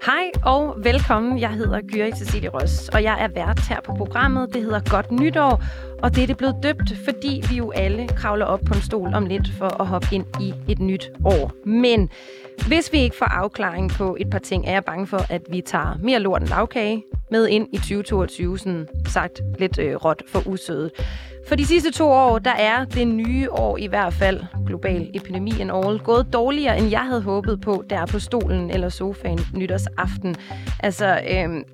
Hej og velkommen. Jeg hedder Gyri Cecilie Røs, og jeg er vært her på programmet. Det hedder Godt Nytår, og det er det blevet døbt, fordi vi jo alle kravler op på en stol om lidt for at hoppe ind i et nyt år. Men hvis vi ikke får afklaring på et par ting, er jeg bange for, at vi tager mere lort end lavkage med ind i 2022, sådan sagt lidt øh, råt for usødet. For de sidste to år, der er det nye år i hvert fald, global epidemi and all, gået dårligere, end jeg havde håbet på, der på stolen eller sofaen nytårsaften. Altså, øh,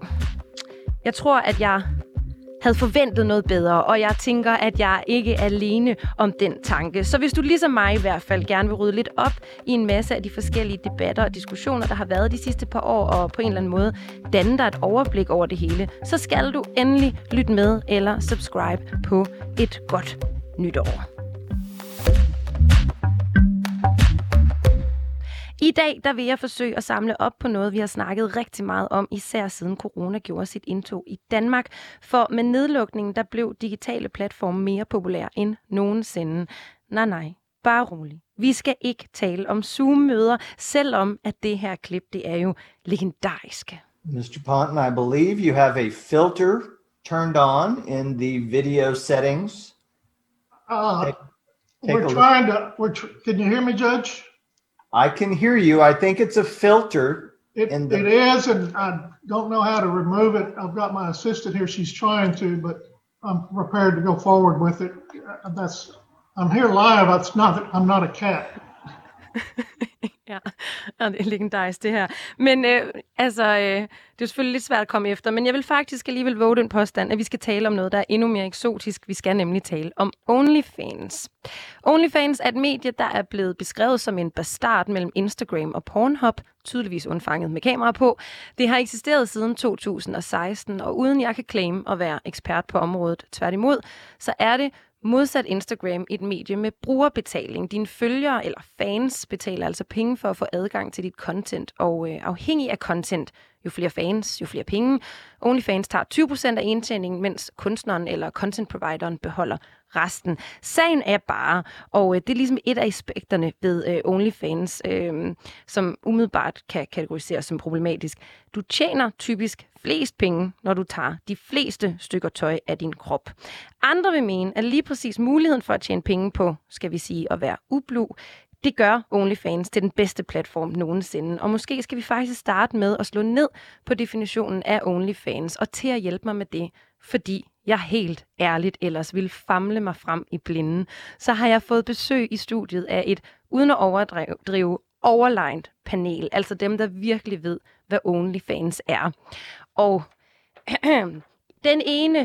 jeg tror, at jeg havde forventet noget bedre, og jeg tænker, at jeg ikke er alene om den tanke. Så hvis du ligesom mig i hvert fald gerne vil rydde lidt op i en masse af de forskellige debatter og diskussioner, der har været de sidste par år, og på en eller anden måde danne dig et overblik over det hele, så skal du endelig lytte med eller subscribe på et godt nytår. I dag der vil jeg forsøge at samle op på noget, vi har snakket rigtig meget om, især siden corona gjorde sit indtog i Danmark. For med nedlukningen, der blev digitale platforme mere populære end nogensinde. Nej, nej, bare rolig. Vi skal ikke tale om Zoom-møder, selvom at det her klip, det er jo legendarisk. Mr. Ponton, I believe you have a filter turned on in the video settings. Uh, Take- take we're look. trying to, we're, tr- can you hear me, Judge? I can hear you. I think it's a filter. It, In the- it is, and I don't know how to remove it. I've got my assistant here. She's trying to, but I'm prepared to go forward with it. Uh, That's, I'm here live. It's not, I'm not a cat. Ja, og det er legendarisk det her. Men øh, altså, øh, det er jo selvfølgelig lidt svært at komme efter, men jeg vil faktisk alligevel våge den påstand, at vi skal tale om noget, der er endnu mere eksotisk. Vi skal nemlig tale om OnlyFans. OnlyFans er et medie, der er blevet beskrevet som en bastard mellem Instagram og Pornhub, tydeligvis undfanget med kamera på. Det har eksisteret siden 2016, og uden jeg kan claim at være ekspert på området, tværtimod, så er det Modsat Instagram et medie med brugerbetaling. Dine følgere eller fans betaler altså penge for at få adgang til dit content, og øh, afhængig af content, jo flere fans, jo flere penge. OnlyFans tager 20% af indtjeningen, mens kunstneren eller content provideren beholder resten. Sagen er bare, og øh, det er ligesom et af aspekterne ved øh, OnlyFans, øh, som umiddelbart kan kategoriseres som problematisk. Du tjener typisk flest penge, når du tager de fleste stykker tøj af din krop. Andre vil mene, at lige præcis muligheden for at tjene penge på, skal vi sige, at være ublu, det gør OnlyFans til den bedste platform nogensinde. Og måske skal vi faktisk starte med at slå ned på definitionen af OnlyFans, og til at hjælpe mig med det, fordi jeg helt ærligt ellers ville famle mig frem i blinden, så har jeg fået besøg i studiet af et, uden at overdrive, overlegnet panel, altså dem, der virkelig ved, hvad OnlyFans er. Og den ene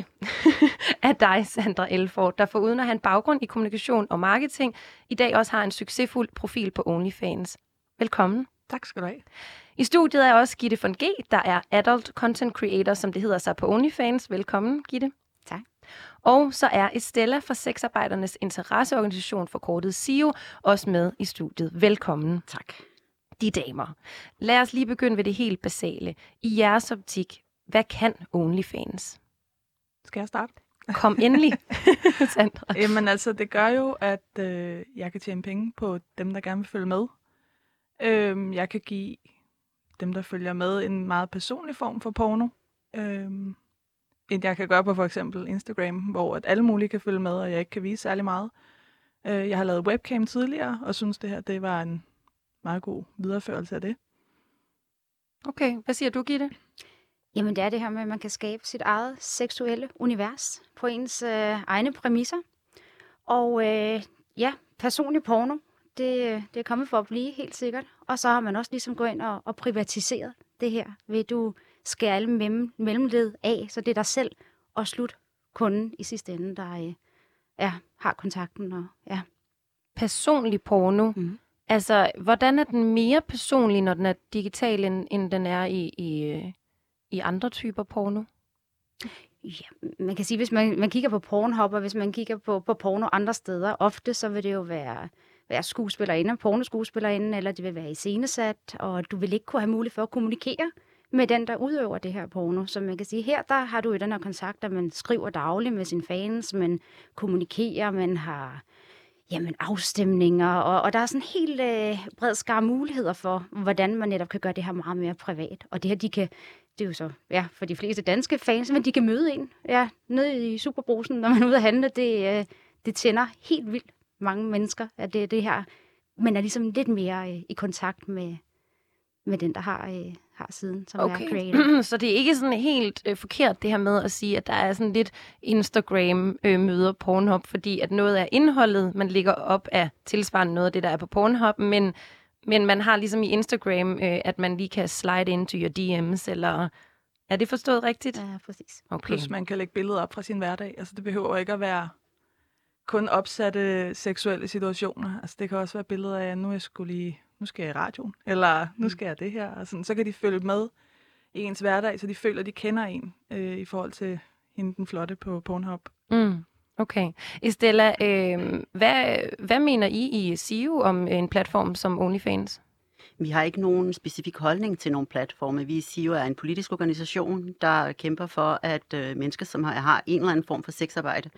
er dig, Sandra Elford, der foruden at have en baggrund i kommunikation og marketing, i dag også har en succesfuld profil på OnlyFans. Velkommen. Tak skal du have. I studiet er også Gitte von G, der er Adult Content Creator, som det hedder sig på OnlyFans. Velkommen, Gitte. Og så er Estella fra Sexarbejdernes Interesseorganisation, forkortet SIO, også med i studiet. Velkommen. Tak. De damer. Lad os lige begynde ved det helt basale. I jeres optik, hvad kan OnlyFans? Skal jeg starte? Kom endelig, Sandra. Jamen altså, det gør jo, at øh, jeg kan tjene penge på dem, der gerne vil følge med. Øhm, jeg kan give dem, der følger med, en meget personlig form for porno. Øhm, end jeg kan gøre på for eksempel Instagram, hvor at alle mulige kan følge med, og jeg ikke kan vise særlig meget. Øh, jeg har lavet webcam tidligere, og synes det her, det var en meget god videreførelse af det. Okay, hvad siger du, Gitte? Jamen det er det her med, at man kan skabe sit eget seksuelle univers på ens øh, egne præmisser. Og øh, ja, personlig porno, det, det er kommet for at blive helt sikkert. Og så har man også ligesom gået ind og, og privatiseret det her, ved du skære alle mellem, mellemled af, så det er dig selv og slut kunden i sidste ende, der øh, ja, har kontakten. Og, ja. Personlig porno. Mhm. Altså, hvordan er den mere personlig, når den er digital, end, end den er i, i, øh, i andre typer porno? Ja, man kan sige, hvis man, man kigger på Pornhub, og hvis man kigger på, på porno andre steder, ofte så vil det jo være, være skuespillerinde, pornoskuespillerinde, eller det vil være iscenesat, og du vil ikke kunne have mulighed for at kommunikere med den, der udøver det her porno. Så man kan sige, her der har du jo den her kontakt, at man skriver dagligt med sine fans, man kommunikerer, man har jamen, afstemninger, og, og der er sådan en helt øh, bred skar muligheder for, hvordan man netop kan gøre det her meget mere privat. Og det her, de kan, det er jo så, ja, for de fleste danske fans, men de kan møde en, ja, nede i Superbrusen, når man er ude at handle, det, øh, det tænder helt vildt mange mennesker, at det, det her, men er ligesom lidt mere øh, i kontakt med, med den, der har, øh, har siden, som er creator. så det er ikke sådan helt øh, forkert, det her med at sige, at der er sådan lidt Instagram-møder øh, Pornhub, fordi at noget af indholdet, man ligger op af tilsvarende noget af det, der er på Pornhub, men, men man har ligesom i Instagram, øh, at man lige kan slide into your DM's, eller er det forstået rigtigt? Ja, præcis. Okay. Plus man kan lægge billeder op fra sin hverdag. Altså det behøver ikke at være kun opsatte seksuelle situationer. Altså det kan også være billeder af, at nu, jeg skulle lige, nu skal jeg i radioen, eller nu mm. skal jeg det her. Og sådan. Så kan de følge med i ens hverdag, så de føler, at de kender en øh, i forhold til hende den flotte på Pornhub. Mm. Okay. Estella, øh, hvad, hvad mener I i SIO om en platform som OnlyFans? Vi har ikke nogen specifik holdning til nogle platforme. Vi siger jo, er en politisk organisation, der kæmper for, at øh, mennesker, som har, har en eller anden form for sexarbejde,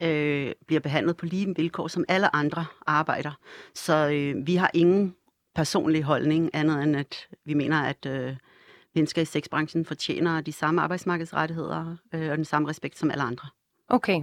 øh, bliver behandlet på lige vilkår som alle andre arbejder. Så øh, vi har ingen personlig holdning andet end, at vi mener, at øh, mennesker i sexbranchen fortjener de samme arbejdsmarkedsrettigheder øh, og den samme respekt som alle andre. Okay.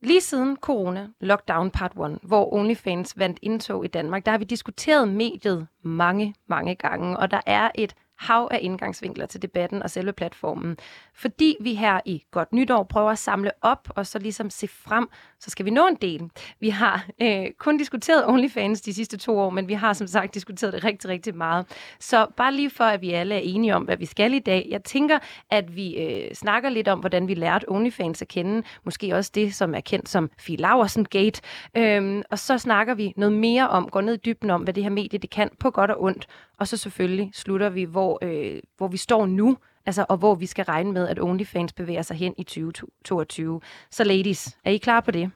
Lige siden corona, lockdown part 1, hvor OnlyFans vandt indtog i Danmark, der har vi diskuteret mediet mange, mange gange, og der er et hav af indgangsvinkler til debatten og selve platformen. Fordi vi her i Godt Nytår prøver at samle op og så ligesom se frem, så skal vi nå en del. Vi har øh, kun diskuteret OnlyFans de sidste to år, men vi har som sagt diskuteret det rigtig, rigtig meget. Så bare lige for, at vi alle er enige om, hvad vi skal i dag. Jeg tænker, at vi øh, snakker lidt om, hvordan vi lærte OnlyFans at kende. Måske også det, som er kendt som Fie Laversen Gate. Øhm, og så snakker vi noget mere om, går ned i dybden om, hvad det her medie det kan på godt og ondt. Og så selvfølgelig slutter vi, hvor, øh, hvor vi står nu, altså, og hvor vi skal regne med, at OnlyFans bevæger sig hen i 2022. Så ladies, er I klar på det?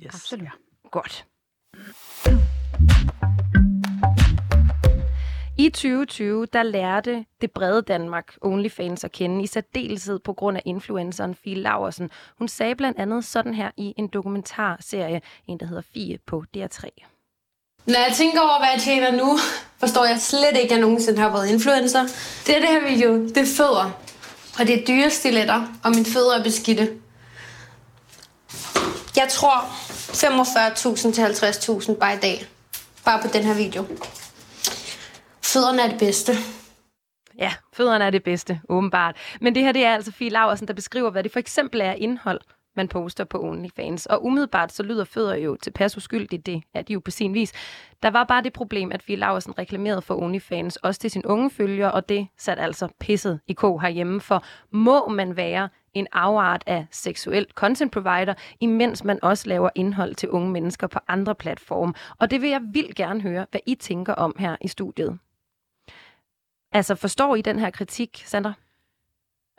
Yes. Absolut. Godt. I 2020, der lærte det brede Danmark OnlyFans at kende, i særdeleshed på grund af influenceren Fie Laversen. Hun sagde blandt andet sådan her i en dokumentarserie, en der hedder Fie på DR3. Når jeg tænker over, hvad jeg tjener nu, forstår jeg slet ikke, at jeg nogensinde har været influencer. Det er det her video, det er fødder. Og det er dyre stiletter, og mine fødder er beskidte. Jeg tror 45.000 til 50.000 bare i dag. Bare på den her video. Fødderne er det bedste. Ja, fødderne er det bedste, åbenbart. Men det her det er altså Fie Laversen, der beskriver, hvad det for eksempel er indhold, man poster på OnlyFans. Og umiddelbart så lyder fødder jo tilpas uskyldigt, det er de jo på sin vis. Der var bare det problem, at vi Laversen reklamerede for OnlyFans, også til sin unge følger, og det satte altså pisset i kog herhjemme, for må man være en afart af seksuel content provider, imens man også laver indhold til unge mennesker på andre platforme. Og det vil jeg vildt gerne høre, hvad I tænker om her i studiet. Altså, forstår I den her kritik, Sandra?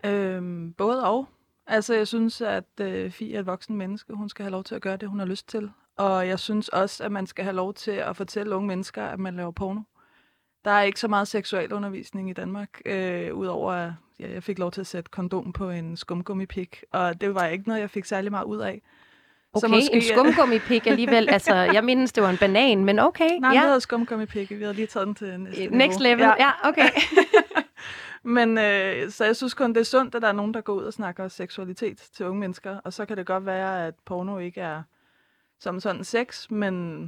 Øhm, både og. Altså, jeg synes, at øh, Fie er et voksen menneske. Hun skal have lov til at gøre det, hun har lyst til. Og jeg synes også, at man skal have lov til at fortælle unge mennesker, at man laver porno. Der er ikke så meget seksuel undervisning i Danmark, øh, udover at ja, jeg fik lov til at sætte kondom på en skumgummipik, og det var ikke noget, jeg fik særlig meget ud af. Okay, så måske, en skumgummipik alligevel. altså, jeg mindes, det var en banan, men okay. Nej, ja. vi havde skumgummipik. Vi havde lige taget den til næste Next level, ja, ja okay. Men øh, så jeg synes kun, det er sundt, at der er nogen, der går ud og snakker seksualitet til unge mennesker. Og så kan det godt være, at porno ikke er som sådan sex, men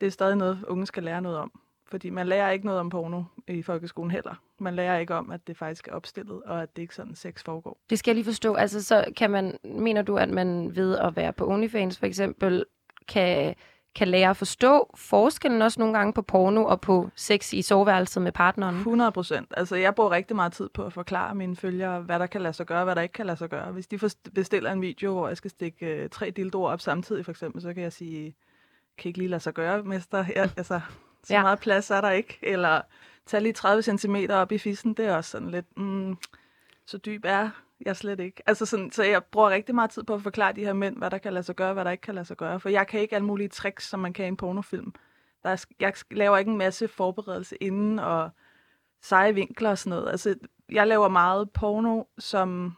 det er stadig noget, unge skal lære noget om. Fordi man lærer ikke noget om porno i folkeskolen heller. Man lærer ikke om, at det faktisk er opstillet, og at det ikke sådan sex foregår. Det skal jeg lige forstå. Altså, så kan man, mener du, at man ved at være på OnlyFans for eksempel, kan kan lære at forstå forskellen også nogle gange på porno og på sex i soveværelset med partneren? 100 procent. Altså, jeg bruger rigtig meget tid på at forklare mine følgere, hvad der kan lade sig gøre, hvad der ikke kan lade sig gøre. Hvis de bestiller en video, hvor jeg skal stikke øh, tre dildoer op samtidig, for eksempel, så kan jeg sige, kan ikke lige lade sig gøre, mester? Ja, altså, så ja. meget plads er der ikke. Eller tage lige 30 cm op i fissen, det er også sådan lidt, mm, så dyb er jeg slet ikke. Altså sådan, så jeg bruger rigtig meget tid på at forklare de her mænd, hvad der kan lade sig gøre, hvad der ikke kan lade sig gøre. For jeg kan ikke alle mulige tricks, som man kan i en pornofilm. Der er, jeg laver ikke en masse forberedelse inden og seje vinkler og sådan noget. Altså, jeg laver meget porno, som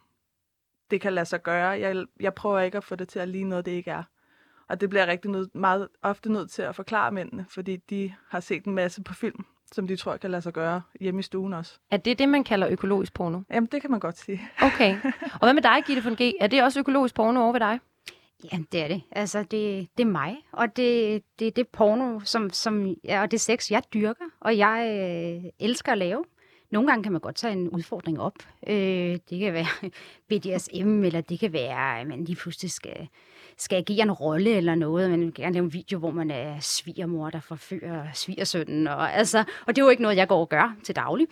det kan lade sig gøre. Jeg, jeg prøver ikke at få det til at ligne noget, det ikke er. Og det bliver jeg rigtig nød, meget ofte nødt til at forklare mændene, fordi de har set en masse på film, som de tror kan lade sig gøre hjemme i stuen også. Er det det, man kalder økologisk porno? Jamen, det kan man godt sige. Okay. Og hvad med dig, Gitte von G? Er det også økologisk porno over ved dig? Ja, det er det. Altså, det, det er mig, og det, det, det er porno, som, som, ja, og det er sex, jeg dyrker, og jeg øh, elsker at lave. Nogle gange kan man godt tage en udfordring op. Øh, det kan være BDSM, eller det kan være, at man lige pludselig skal, skal agere en rolle eller noget. Man vil gerne lave en video, hvor man er svigermor, der forfører svigersønnen. Og, altså, og det er jo ikke noget, jeg går og gør til daglig.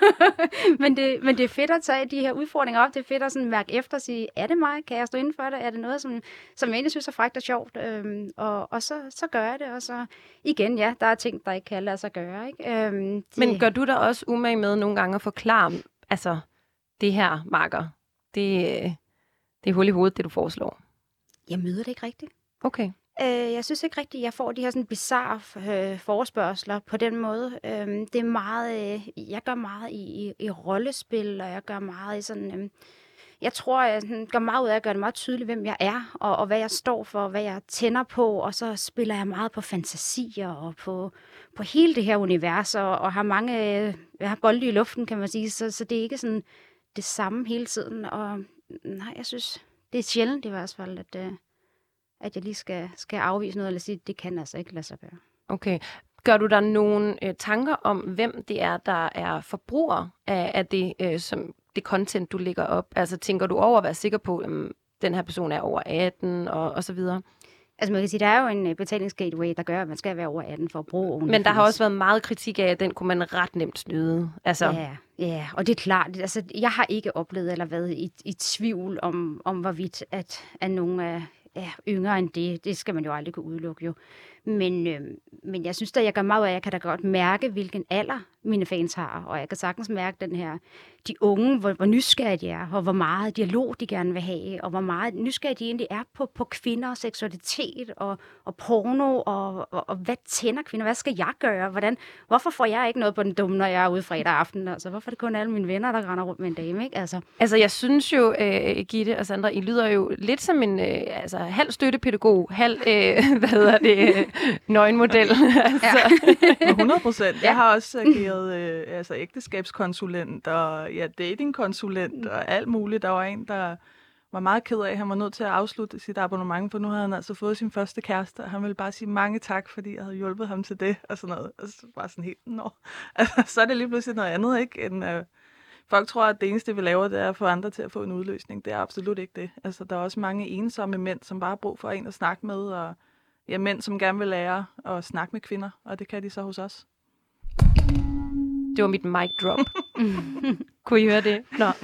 men, det, men det er fedt at tage de her udfordringer op. Det er fedt at sådan mærke efter og sige, er det mig? Kan jeg stå inden for det? Er det noget, som, som jeg egentlig synes er frækt og sjovt? Øhm, og og så, så gør jeg det. Og så igen, ja, der er ting, der ikke kan lade sig gøre. Ikke? Øhm, det, Men gør du dig også umage med nogle gange at forklare, altså, det her, Marker, det, øh, det er hul i hovedet, det du foreslår? Jeg møder det ikke rigtigt. Okay. Øh, jeg synes ikke rigtigt, jeg får de her sådan bizarre øh, forespørgseler på den måde. Øh, det er meget, øh, jeg gør meget i, i, i rollespil, og jeg gør meget i sådan... Øh, jeg tror, jeg sådan, gør meget ud af at gøre det meget tydeligt, hvem jeg er, og, og hvad jeg står for, hvad jeg tænder på, og så spiller jeg meget på fantasier og på, på hele det her univers, og, og har mange, øh, jeg har bolde i luften, kan man sige, så, så det er ikke sådan det samme hele tiden, og nej, jeg synes, det er sjældent i hvert fald, at, øh, at jeg lige skal, skal afvise noget, eller sige, det kan altså ikke lade sig gøre. Okay. Gør du der nogle øh, tanker om, hvem det er, der er forbruger af, af det, øh, som, det content, du lægger op? Altså tænker du over at være sikker på, at den her person er over 18 og, og så videre? Altså man kan sige, der er jo en øh, betalingsgateway, der gør, at man skal være over 18 for at bruge OnlyFans. Men der har også været meget kritik af, at den kunne man ret nemt snyde. Altså, Ja, ja, og det er klart. Altså, jeg har ikke oplevet eller været i, i tvivl om, om hvorvidt, at, at nogen er, er yngre end det. Det skal man jo aldrig kunne udelukke jo. Men, øh, men jeg synes da, jeg gør meget af, at jeg kan da godt mærke, hvilken alder mine fans har. Og jeg kan sagtens mærke den her, de unge, hvor, hvor nysgerrige de er, og hvor meget dialog de gerne vil have, og hvor meget nysgerrige de egentlig er på, på kvinder og seksualitet og, og porno, og, og, og hvad tænder kvinder? Hvad skal jeg gøre? Hvordan, hvorfor får jeg ikke noget på den dumme, når jeg er ude fredag aften? Altså, hvorfor er det kun alle mine venner, der render rundt med en dame? Ikke? Altså, altså jeg synes jo, øh, Gitte og Sandra, I lyder jo lidt som en øh, altså, halv støttepædagog, halv, øh, hvad hedder det, øh, nøgenmodel. altså. 100 procent. Jeg har også ageret øh, altså ægteskabskonsulent og ja, datingkonsulent og alt muligt. Der var en, der var meget ked af, at han var nødt til at afslutte sit abonnement, for nu havde han altså fået sin første kæreste, og han ville bare sige mange tak, fordi jeg havde hjulpet ham til det, og sådan noget. Og så var sådan helt, nå. Altså, så er det lige pludselig noget andet, ikke? End, øh, folk tror, at det eneste, vi laver, det er at få andre til at få en udløsning. Det er absolut ikke det. Altså, der er også mange ensomme mænd, som bare har brug for en at snakke med, og ja, mænd, som gerne vil lære at snakke med kvinder, og det kan de så hos os. Det var mit mic drop. Kunne I høre det? Nå.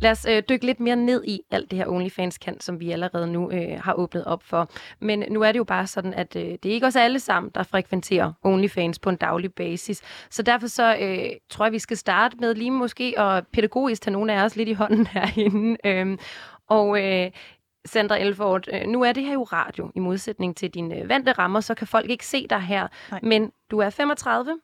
Lad os øh, dykke lidt mere ned i alt det her OnlyFans kan, som vi allerede nu øh, har åbnet op for. Men nu er det jo bare sådan, at øh, det er ikke os alle sammen, der frekventerer OnlyFans på en daglig basis. Så derfor så øh, tror jeg, vi skal starte med lige måske at pædagogisk tage nogle af os lidt i hånden herinde. Øhm, og øh, Sandra Elford, øh, nu er det her jo radio, i modsætning til dine øh, vante rammer, så kan folk ikke se dig her. Nej. Men du er 35,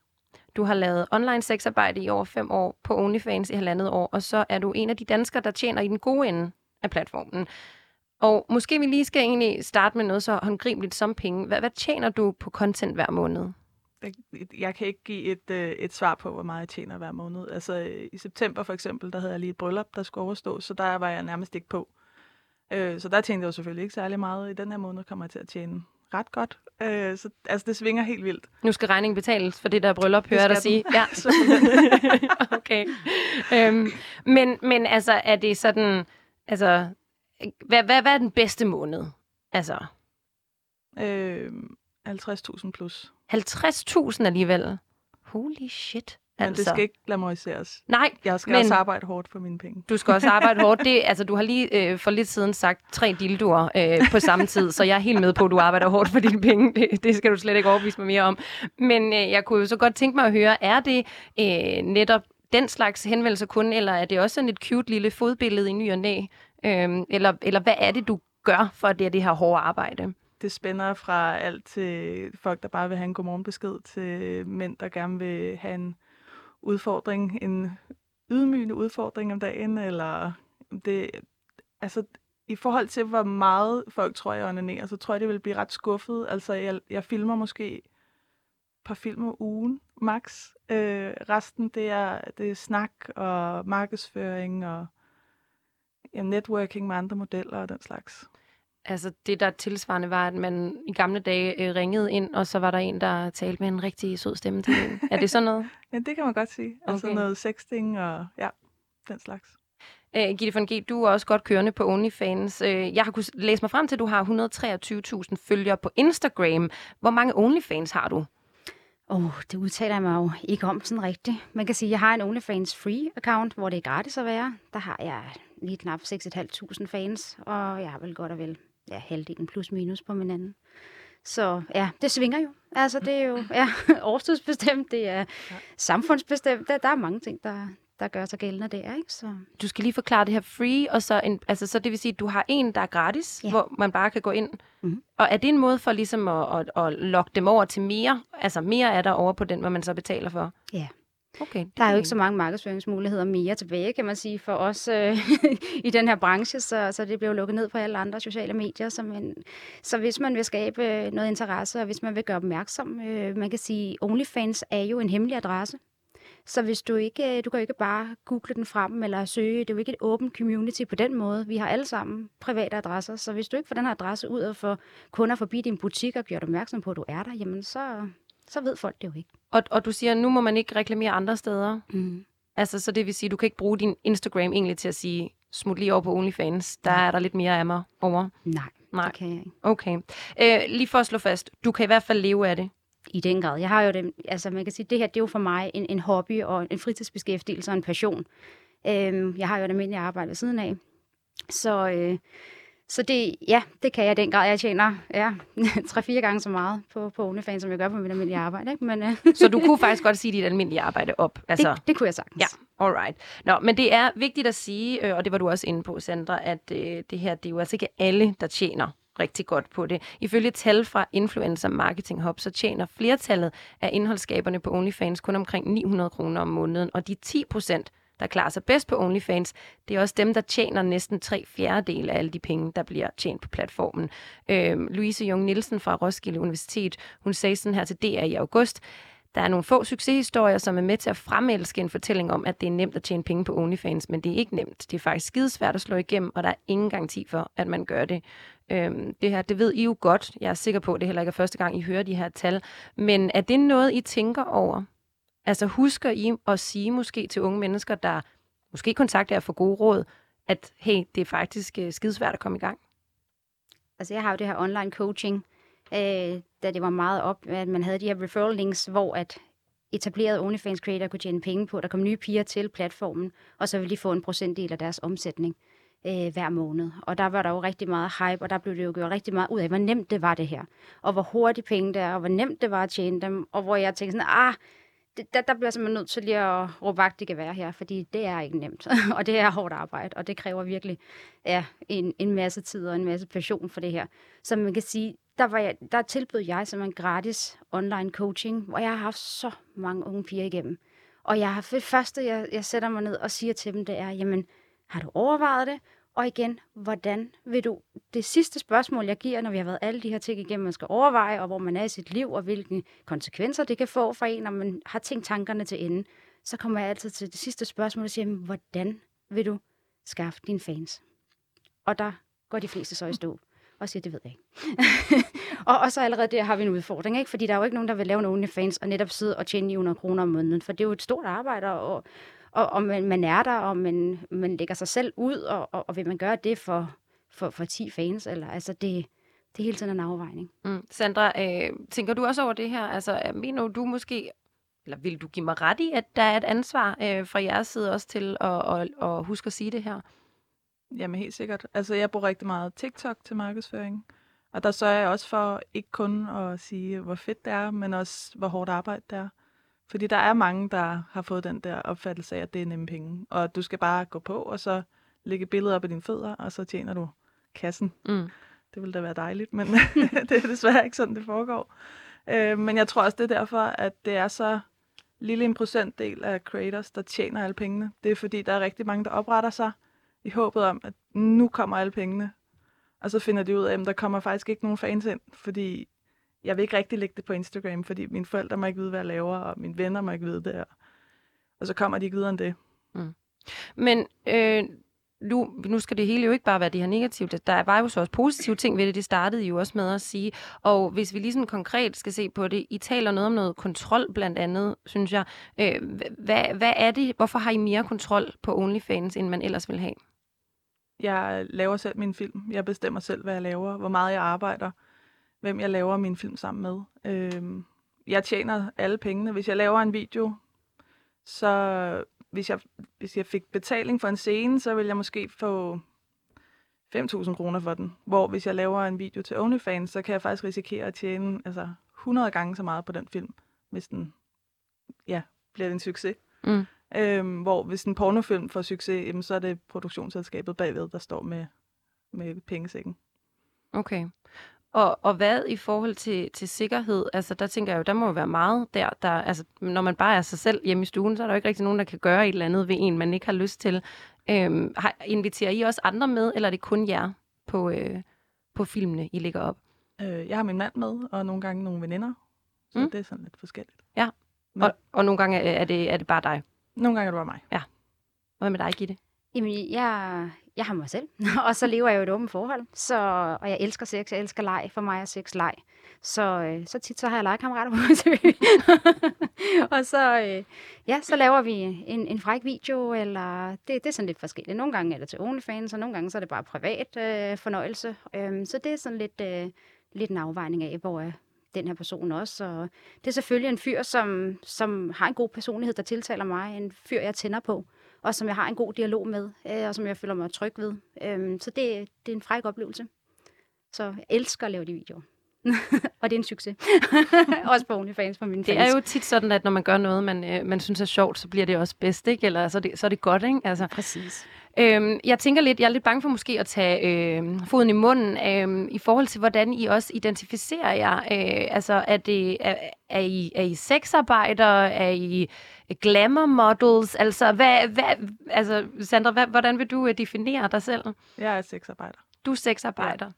du har lavet online sexarbejde i over fem år, på OnlyFans i halvandet år, og så er du en af de danskere, der tjener i den gode ende af platformen. Og måske vi lige skal egentlig starte med noget så håndgribeligt som penge. Hvad, hvad tjener du på content hver måned? Jeg- kan ikke give et, øh, et svar på, hvor meget jeg tjener hver måned. Altså i september for eksempel, der havde jeg lige et bryllup, der skulle overstås, så der var jeg nærmest ikke på. Øh, så der tjente jeg jo selvfølgelig ikke særlig meget. I den her måned kommer jeg til at tjene ret godt. Øh, så altså, det svinger helt vildt. Nu skal regningen betales for det der bryllup, hører jeg dig sige. Ja, okay. Øhm, men, men altså, er det sådan, altså, hvad, hvad, hvad er den bedste måned? Altså, Øh, 50.000 plus. 50.000 alligevel. Holy shit. Men Altså. det skal ikke glamoriseres. Nej, Jeg skal Men- også arbejde hårdt for mine penge. du skal også arbejde hårdt. Det, altså, du har lige øh, for lidt siden sagt tre dildoer øh, på samme tid, så jeg er helt med på, at du arbejder hårdt for dine penge. Det, det skal du slet ikke overbevise mig mere om. Men øh, jeg kunne jo så godt tænke mig at høre, er det øh, netop den slags henvendelser kun, eller er det også sådan et cute lille fodbillede i ny og næ? Øh, eller, eller hvad er det, du gør for det, det her hårde arbejde? Det spænder fra alt til folk, der bare vil have en godmorgenbesked, til mænd, der gerne vil have en udfordring, en ydmygende udfordring om dagen, eller Det, altså, i forhold til, hvor meget folk tror, jeg onanerer, så tror jeg, det vil blive ret skuffet. Altså, jeg, jeg filmer måske et par filmer ugen, max. Øh, resten, det er, det er snak og markedsføring og ja, networking med andre modeller og den slags. Altså det, der tilsvarende var, at man i gamle dage øh, ringede ind, og så var der en, der talte med en rigtig sød stemme til en. Er det sådan noget? Ja, det kan man godt sige. Altså Okay. noget sexting og ja, den slags. Æ, Gitte von G, du er også godt kørende på OnlyFans. Øh, Jeg har kunnet læse mig frem til, at du har 123.000 følgere på Instagram. Hvor mange OnlyFans har du? Åh, oh, det udtaler jeg mig jo ikke om sådan rigtigt. Man kan sige, at jeg har en OnlyFans free account, hvor det er gratis at være. Der har jeg lige knap 6.500 fans, og jeg har vel godt og vel ja, halvdelen plus minus på min anden. Så ja, det svinger jo. Altså, det er jo ja, årstidsbestemt, det er samfundsbestemt. Der, der er mange ting, der, der gør sig gældende der, ikke? Så Du skal lige forklare det her free, og så, en, altså, så det vil sige, at du har en, der er gratis, Ja. hvor man bare kan gå ind. Mhm. Og er det en måde for ligesom at, at, at lokke dem over til mere? Altså mere er der over på den, hvor man så betaler for? Ja. Okay. Der er jo ikke så mange markedsføringsmuligheder mere tilbage, kan man sige, for os øh, i den her branche, så, så det bliver jo lukket ned på alle andre sociale medier. Så, man, så hvis man vil skabe øh, noget interesse, og hvis man vil gøre opmærksom, øh, man kan sige, OnlyFans er jo en hemmelig adresse. Så hvis du ikke, øh, du kan ikke bare google den frem eller søge, det er jo ikke et åbent community på den måde. Vi har alle sammen private adresser, så hvis du ikke får den her adresse ud og får kunder forbi din butik og gjort opmærksom på, at du er der, jamen så, så ved folk det jo ikke. Og, og du siger, at nu må man ikke reklamere andre steder. Mm. Altså, så det vil sige, at du kan ikke bruge din Instagram egentlig til at sige, smut lige over på OnlyFans. Der er der lidt mere af mig over. Nej, Nej. det kan jeg ikke. Okay. Øh, lige for at slå fast, du kan i hvert fald leve af det. I den grad. Jeg har jo det, altså man kan sige, det her, det er jo for mig en, en hobby og en fritidsbeskæftigelse og en passion. Øhm, jeg har jo et almindeligt arbejde ved siden af. Så, øh, så det, ja, det kan jeg i den grad. Jeg tjener ja, 3-4 gange så meget på, på OnlyFans, som jeg gør på mit almindelige arbejde. Ikke? Men øh, Så du kunne faktisk godt sige dit almindelige arbejde op. Altså, det, det kunne jeg sagtens. Ja, alright. Nå, men det er vigtigt at sige, øh, og det var du også inde på, Sandra, at øh, det her, det er jo altså ikke alle, der tjener rigtig godt på det. Ifølge tal fra Influencer Marketing Hub, så tjener flertallet af indholdsskaberne på OnlyFans kun omkring 900 kroner om måneden, og de 10 procent, der klarer sig bedst på OnlyFans, det er også dem, der tjener næsten tre fjerdedel af alle de penge, der bliver tjent på platformen. Øh, Louise Jung Nielsen fra Roskilde Universitet, hun sagde sådan her til DR i august, der er nogle få succeshistorier, som er med til at fremelske en fortælling om, at det er nemt at tjene penge på OnlyFans, men det er ikke nemt. Det er faktisk skidesvært at slå igennem, og der er ingen garanti for, at man gør det. Øhm, det her, det ved I jo godt. Jeg er sikker på, at det heller ikke er første gang, I hører de her tal. Men er det noget, I tænker over? Altså husker I at sige måske til unge mennesker, der måske kontakter jer for gode råd, at hey, det er faktisk øh, skidesvært at komme i gang? Altså, jeg har jo det her online coaching, øh, da det var meget op, at man havde de her referral links, hvor at etablerede OnlyFans creator kunne tjene penge på. Der kom nye piger til platformen, og så ville de få en procentdel af deres omsætning øh, hver måned. Og der var der jo rigtig meget hype, og der blev det jo gjort rigtig meget ud af, hvor nemt det var det her. Og hvor hurtigt penge det er, og hvor nemt det var at tjene dem. Og hvor jeg tænkte sådan, ah, det, der, der bliver jeg simpelthen nødt til lige at råbe vagt, det kan være her, fordi det er ikke nemt. og det er hårdt arbejde, og det kræver virkelig ja, en, en masse tid og en masse passion for det her. Så man kan sige, der, var jeg, der tilbød jeg som en gratis online coaching, hvor jeg har haft så mange unge piger igennem. Og jeg har det første, jeg, jeg sætter mig ned og siger til dem, det er, jamen, har du overvejet det? Og igen, hvordan vil du... Det sidste spørgsmål, jeg giver, når vi har været alle de her ting igennem, man skal overveje, og hvor man er i sit liv, og hvilke konsekvenser det kan få for en, når man har tænkt tankerne til ende, så kommer jeg altid til det sidste spørgsmål og siger, "Jamen, hvordan vil du skaffe dine fans? Og der går de fleste så i stå og siger, det ved jeg ikke. og, og så allerede der har vi en udfordring, ikke? fordi der er jo ikke nogen, der vil lave en OnlyFans og netop sidde og tjene 900 kroner om måneden, for det er jo et stort arbejde, og, og, og man, man er der, og man, man lægger sig selv ud, og, og, og vil man gøre det for, for, for 10 fans, eller altså det, det er hele tiden en afvejning. Mm. Sandra, øh, tænker du også over det her? Altså, øh, mener du måske, eller vil du give mig ret i, at der er et ansvar øh, fra jeres side også til at, at, at huske at sige det her? Jamen helt sikkert. Altså jeg bruger rigtig meget TikTok til markedsføring. Og der sørger jeg også for ikke kun at sige, hvor fedt det er, men også, hvor hårdt arbejde det er. Fordi der er mange, der har fået den der opfattelse af, at det er nemme penge. Og du skal bare gå på, og så lægge billeder op af dine fødder, og så tjener du kassen. Mm. Det ville da være dejligt, men det er desværre ikke sådan, det foregår. Øh, men jeg tror også, det er derfor, at det er så lille en procentdel af creators, der tjener alle pengene. Det er fordi, der er rigtig mange, der opretter sig i håbet om, at nu kommer alle pengene. Og så finder de ud af, at der kommer faktisk ikke nogen fans ind, fordi jeg vil ikke rigtig lægge det på Instagram, fordi mine forældre må ikke vide, hvad jeg laver, og mine venner må ikke vide det. Og så kommer de ikke videre end det. Men øh, nu, nu skal det hele jo ikke bare være det her negative. Der var jo så også positive ting ved det. Det startede I jo også med at sige. Og hvis vi lige sådan konkret skal se på det, I taler noget om noget kontrol blandt andet, synes jeg. Øh, hvad, hvad er det? Hvorfor har I mere kontrol på OnlyFans, end man ellers vil have? Jeg laver selv min film. Jeg bestemmer selv, hvad jeg laver, hvor meget jeg arbejder, hvem jeg laver min film sammen med. Øhm, jeg tjener alle pengene. Hvis jeg laver en video, så hvis jeg, hvis jeg fik betaling for en scene, så vil jeg måske få 5.000 kroner for den. Hvor hvis jeg laver en video til OnlyFans, så kan jeg faktisk risikere at tjene altså, 100 gange så meget på den film, hvis den ja, bliver en succes. Mm. Øhm, hvor hvis en pornofilm får succes, jamen, så er det produktionsselskabet bagved, der står med, med pengesækken. Okay. Og, og hvad i forhold til, til sikkerhed? Altså, der tænker jeg jo, der må jo være meget der, der... Altså, når man bare er sig selv hjemme i stuen, så er der jo ikke rigtig nogen, der kan gøre et eller andet ved en, man ikke har lyst til. Øhm, har, inviterer I også andre med, eller er det kun jer på, øh, på filmene, I ligger op? Øh, jeg har min mand med, og nogle gange nogle veninder. Så Mm. det er sådan lidt forskelligt. Ja. Men Og, og nogle gange er det, er det bare dig. nogle gange er det bare mig. Hvad med dig, Gitte? Jamen, jeg, jeg har mig selv, og så lever jeg jo i et åbent forhold. Så, og jeg elsker sex, jeg elsker leg. For mig er sex leg. Så, øh, så tit så har jeg legekammerater på besøg. og så, øh, ja, så laver vi en, en fræk video, eller det, det er sådan lidt forskelligt. Nogle gange er det til OnlyFans, og nogle gange så er det bare privat øh, fornøjelse. Øhm, så det er sådan lidt, øh, lidt en afvejning af, hvor er den her person også. Og det er selvfølgelig en fyr, som, som har en god personlighed, der tiltaler mig. En fyr, jeg tænder på og som jeg har en god dialog med, øh, og som jeg føler mig tryg ved. Øh, så det, det er en fræk oplevelse. Så jeg elsker at lave de videoer. og det er en succes. også på OnlyFans for mine Det fans. er jo tit sådan, at når man gør noget, man, øh, man synes er sjovt, så bliver det også bedst, ikke? Eller så er det, så er det godt, ikke? Altså, Præcis. Øhm, jeg tænker lidt, jeg er lidt bange for måske at tage øh, foden i munden øh, i forhold til, hvordan I også identificerer jer. Øh, altså, er, det, er, er, I, er I sexarbejdere? Er I glamour models? Altså, hvad, hvad, altså Sandra, hvad, hvordan vil du øh, definere dig selv? Jeg er sexarbejder. Du er sexarbejder.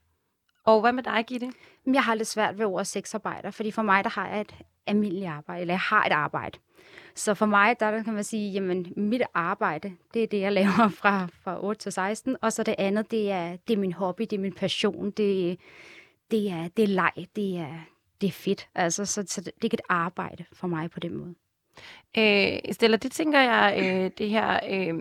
Og hvad med dig, Gitte? Men Jeg har lidt svært ved ordet sexarbejder, fordi for mig, der har jeg et almindeligt arbejde, eller jeg har et arbejde. Så for mig, der kan man sige, jamen mit arbejde, det er det, jeg laver fra, fra 8 til 16, og så det andet, det er, det er min hobby, det er min passion, det, det, er, det er leg, det er, det er fedt. Altså, så, så det, det er ikke et arbejde for mig på den måde. Øh, Stella, det tænker jeg, øh, det her øh,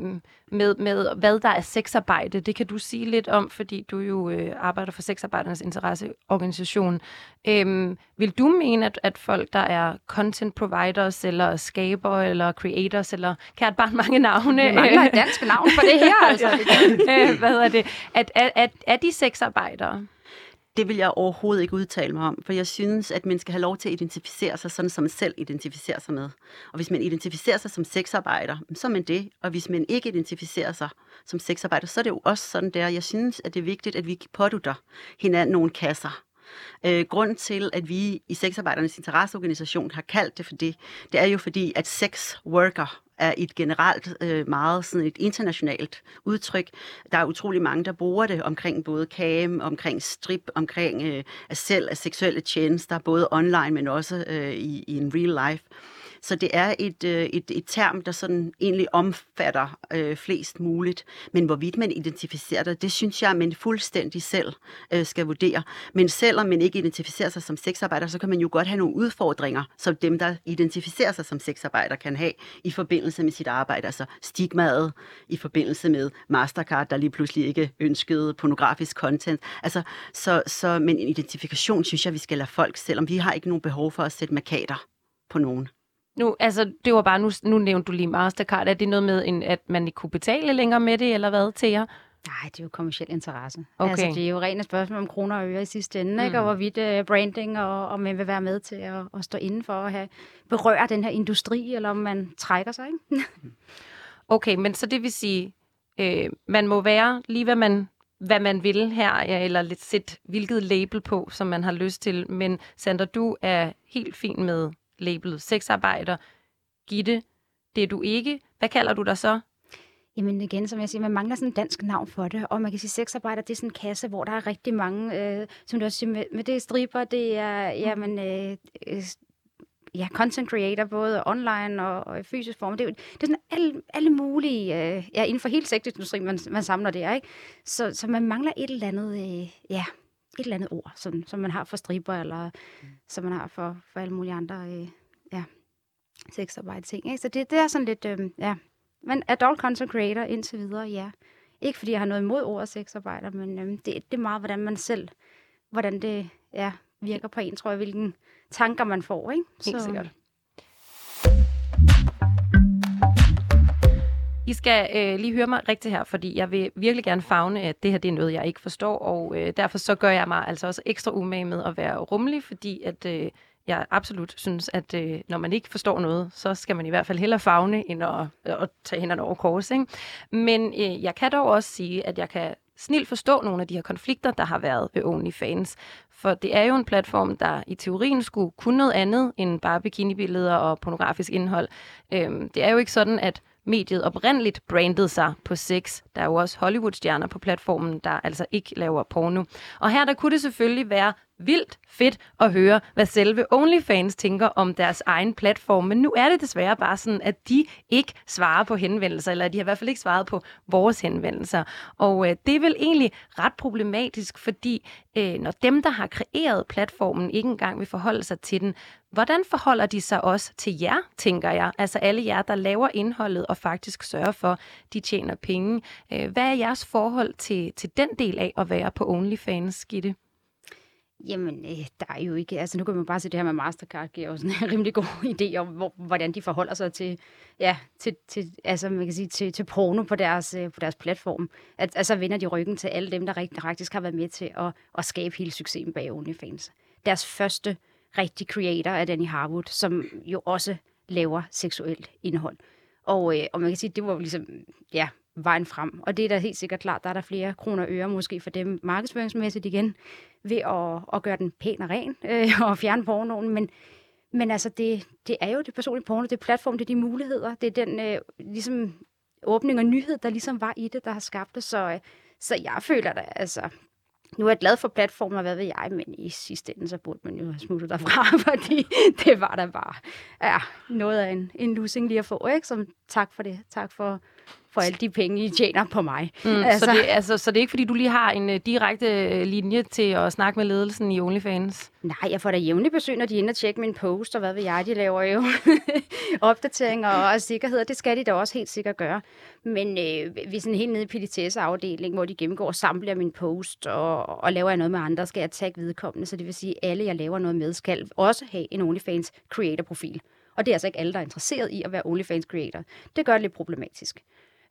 med, med, hvad der er sexarbejde, det kan du sige lidt om, fordi du jo øh, arbejder for sexarbejdernes interesseorganisation. Øh, vil du mene, at, at folk, der er content providers, eller skaber, eller creators, eller kært barn mange navne, Vi mangler et dansk navn for det her, altså. øh, hvad hedder det, at, at, at, er de sexarbejdere? Det vil jeg overhovedet ikke udtale mig om, for jeg synes, at man skal have lov til at identificere sig sådan, som man selv identificerer sig med. Og hvis man identificerer sig som sexarbejder, så er man det. Og hvis man ikke identificerer sig som sexarbejder, så er det jo også sådan der. Jeg synes, at det er vigtigt, at vi pådutter hinanden nogle kasser. Øh, grund til, at vi i Sexarbejdernes Interesseorganisation har kaldt det for det, det er jo fordi, at sex worker er et generelt øh, meget sådan et internationalt udtryk. Der er utrolig mange, der bruger det omkring både cam, omkring strip, omkring øh, selv af seksuelle tjenester, både online, men også øh, i, i en real life. Så det er et, øh, et, et term, der sådan egentlig omfatter øh, flest muligt. Men hvorvidt man identificerer det, det synes jeg, man fuldstændig selv øh, skal vurdere. Men selvom man ikke identificerer sig som sexarbejder, så kan man jo godt have nogle udfordringer, som dem, der identificerer sig som sexarbejder, kan have i forbindelse med sit arbejde. Altså stigmaet i forbindelse med Mastercard, der lige pludselig ikke ønskede pornografisk content. Altså, så, så, men en identifikation synes jeg, vi skal lade folk, selvom vi har ikke nogen behov for at sætte markader på nogen. Nu, altså, det var bare, nu, nu nævnte du lige Mastercard. Er det noget med, en, at man ikke kunne betale længere med det, eller hvad til jer? Nej, det er jo kommersiel interesse. Okay. Altså, det er jo rent et spørgsmål om kroner og øre i sidste ende, mm. ikke? og hvorvidt uh, branding, og om man vil være med til at, at stå inden for at have, berøre den her industri, eller om man trækker sig. Ikke? Okay, men så det vil sige, øh, man må være lige, hvad man, hvad man vil her, ja, eller lidt sætte hvilket label på, som man har lyst til. Men Sandra, du er helt fin med labelet sexarbejder. Gitte, det er du ikke. Hvad kalder du dig så? Jamen igen, som jeg siger, man mangler sådan en dansk navn for det, og man kan sige, sexarbejder, det er sådan en kasse, hvor der er rigtig mange, øh, som du også siger, med, med det er striber, det er, jamen, øh, øh, ja, content creator, både online og, og i fysisk form. Det er, jo- det er sådan alle, alle mulige, øh, ja, inden for hele sektorindustrien, man, man samler det, ikke? Så, så man mangler et eller andet, øh, ja, et eller andet ord, som, som man har for striber, eller som man har for, for alle mulige andre, øh, ja, sexarbejde ting, ikke? Så det, det er sådan lidt, øh, ja, men adult content creator indtil videre, ja. Ikke fordi jeg har noget imod ordet sexarbejder, men øhm, det, det er meget, hvordan man selv, hvordan det ja, virker på en, tror jeg, hvilken tanker man får, ikke? Helt sikkert. I skal øh, lige høre mig rigtigt her, fordi jeg vil virkelig gerne fagne, at det her det er noget, jeg ikke forstår, og øh, derfor så gør jeg mig altså også ekstra umage med at være rummelig, fordi at øh, jeg absolut synes, at øh, når man ikke forstår noget, så skal man i hvert fald hellere fagne, end at, øh, at tage hænderne over kors. Ikke? Men øh, jeg kan dog også sige, at jeg kan snilt forstå nogle af de her konflikter, der har været ved OnlyFans. For det er jo en platform, der i teorien skulle kunne noget andet end bare bikinibilleder og pornografisk indhold. Øhm, det er jo ikke sådan, at mediet oprindeligt brandede sig på sex. Der er jo også Hollywood-stjerner på platformen, der altså ikke laver porno. Og her der kunne det selvfølgelig være vildt fedt at høre, hvad selve OnlyFans tænker om deres egen platform. Men nu er det desværre bare sådan, at de ikke svarer på henvendelser, eller de har i hvert fald ikke svaret på vores henvendelser. Og øh, det er vel egentlig ret problematisk, fordi øh, når dem, der har kreeret platformen, ikke engang vil forholde sig til den, hvordan forholder de sig også til jer, tænker jeg? Altså alle jer, der laver indholdet og faktisk sørger for, de tjener penge. Øh, hvad er jeres forhold til, til den del af at være på OnlyFans, Gitte? Jamen, øh, der er jo ikke... Altså, nu kan man bare se det her med Mastercard, giver jo sådan en rimelig god idé om, hvor, hvordan de forholder sig til, ja, til, til, altså, man kan sige, til, til porno på deres, øh, på deres platform. At, altså, vender de ryggen til alle dem, der rigtig, faktisk har været med til at, at skabe hele succesen bag OnlyFans. Deres første rigtig creator af Danny Harwood, som jo også laver seksuelt indhold. Og, øh, og man kan sige, det var jo ligesom, ja, vejen frem. Og det er da helt sikkert klart, der er der flere kroner og øre måske for dem markedsføringsmæssigt igen, ved at, at gøre den pæn og ren øh, og fjerne pornoen. Men, men altså, det, det er jo det personlige porno, det er platform, det er de muligheder, det er den øh, ligesom, åbning og nyhed, der ligesom var i det, der har skabt det. Så, øh, så jeg føler da, altså, nu er jeg glad for platformen, og hvad ved jeg, men i sidste ende, så burde man jo have smuttet derfra, fordi det var da bare ja, noget af en, en losing lige at få, ikke? Som tak for det. Tak for, for alle de penge, I tjener på mig. Mm, altså. Så, det, altså, så det er ikke, fordi du lige har en uh, direkte linje til at snakke med ledelsen i OnlyFans? Nej, jeg får da jævnligt besøg, når de er inde og tjekke min post, og hvad ved jeg, de laver jo opdateringer og sikkerhed, og det skal de da også helt sikkert gøre. Men øh, vi er sådan helt nede i PDTS-afdelingen, hvor de gennemgår samtlige af min post, og, og laver jeg noget med andre, skal jeg tagge vedkommende, så det vil sige, at alle, jeg laver noget med, skal også have en OnlyFans creator-profil. Og det er altså ikke alle, der er interesseret i at være OnlyFans creator. Det gør det lidt problematisk.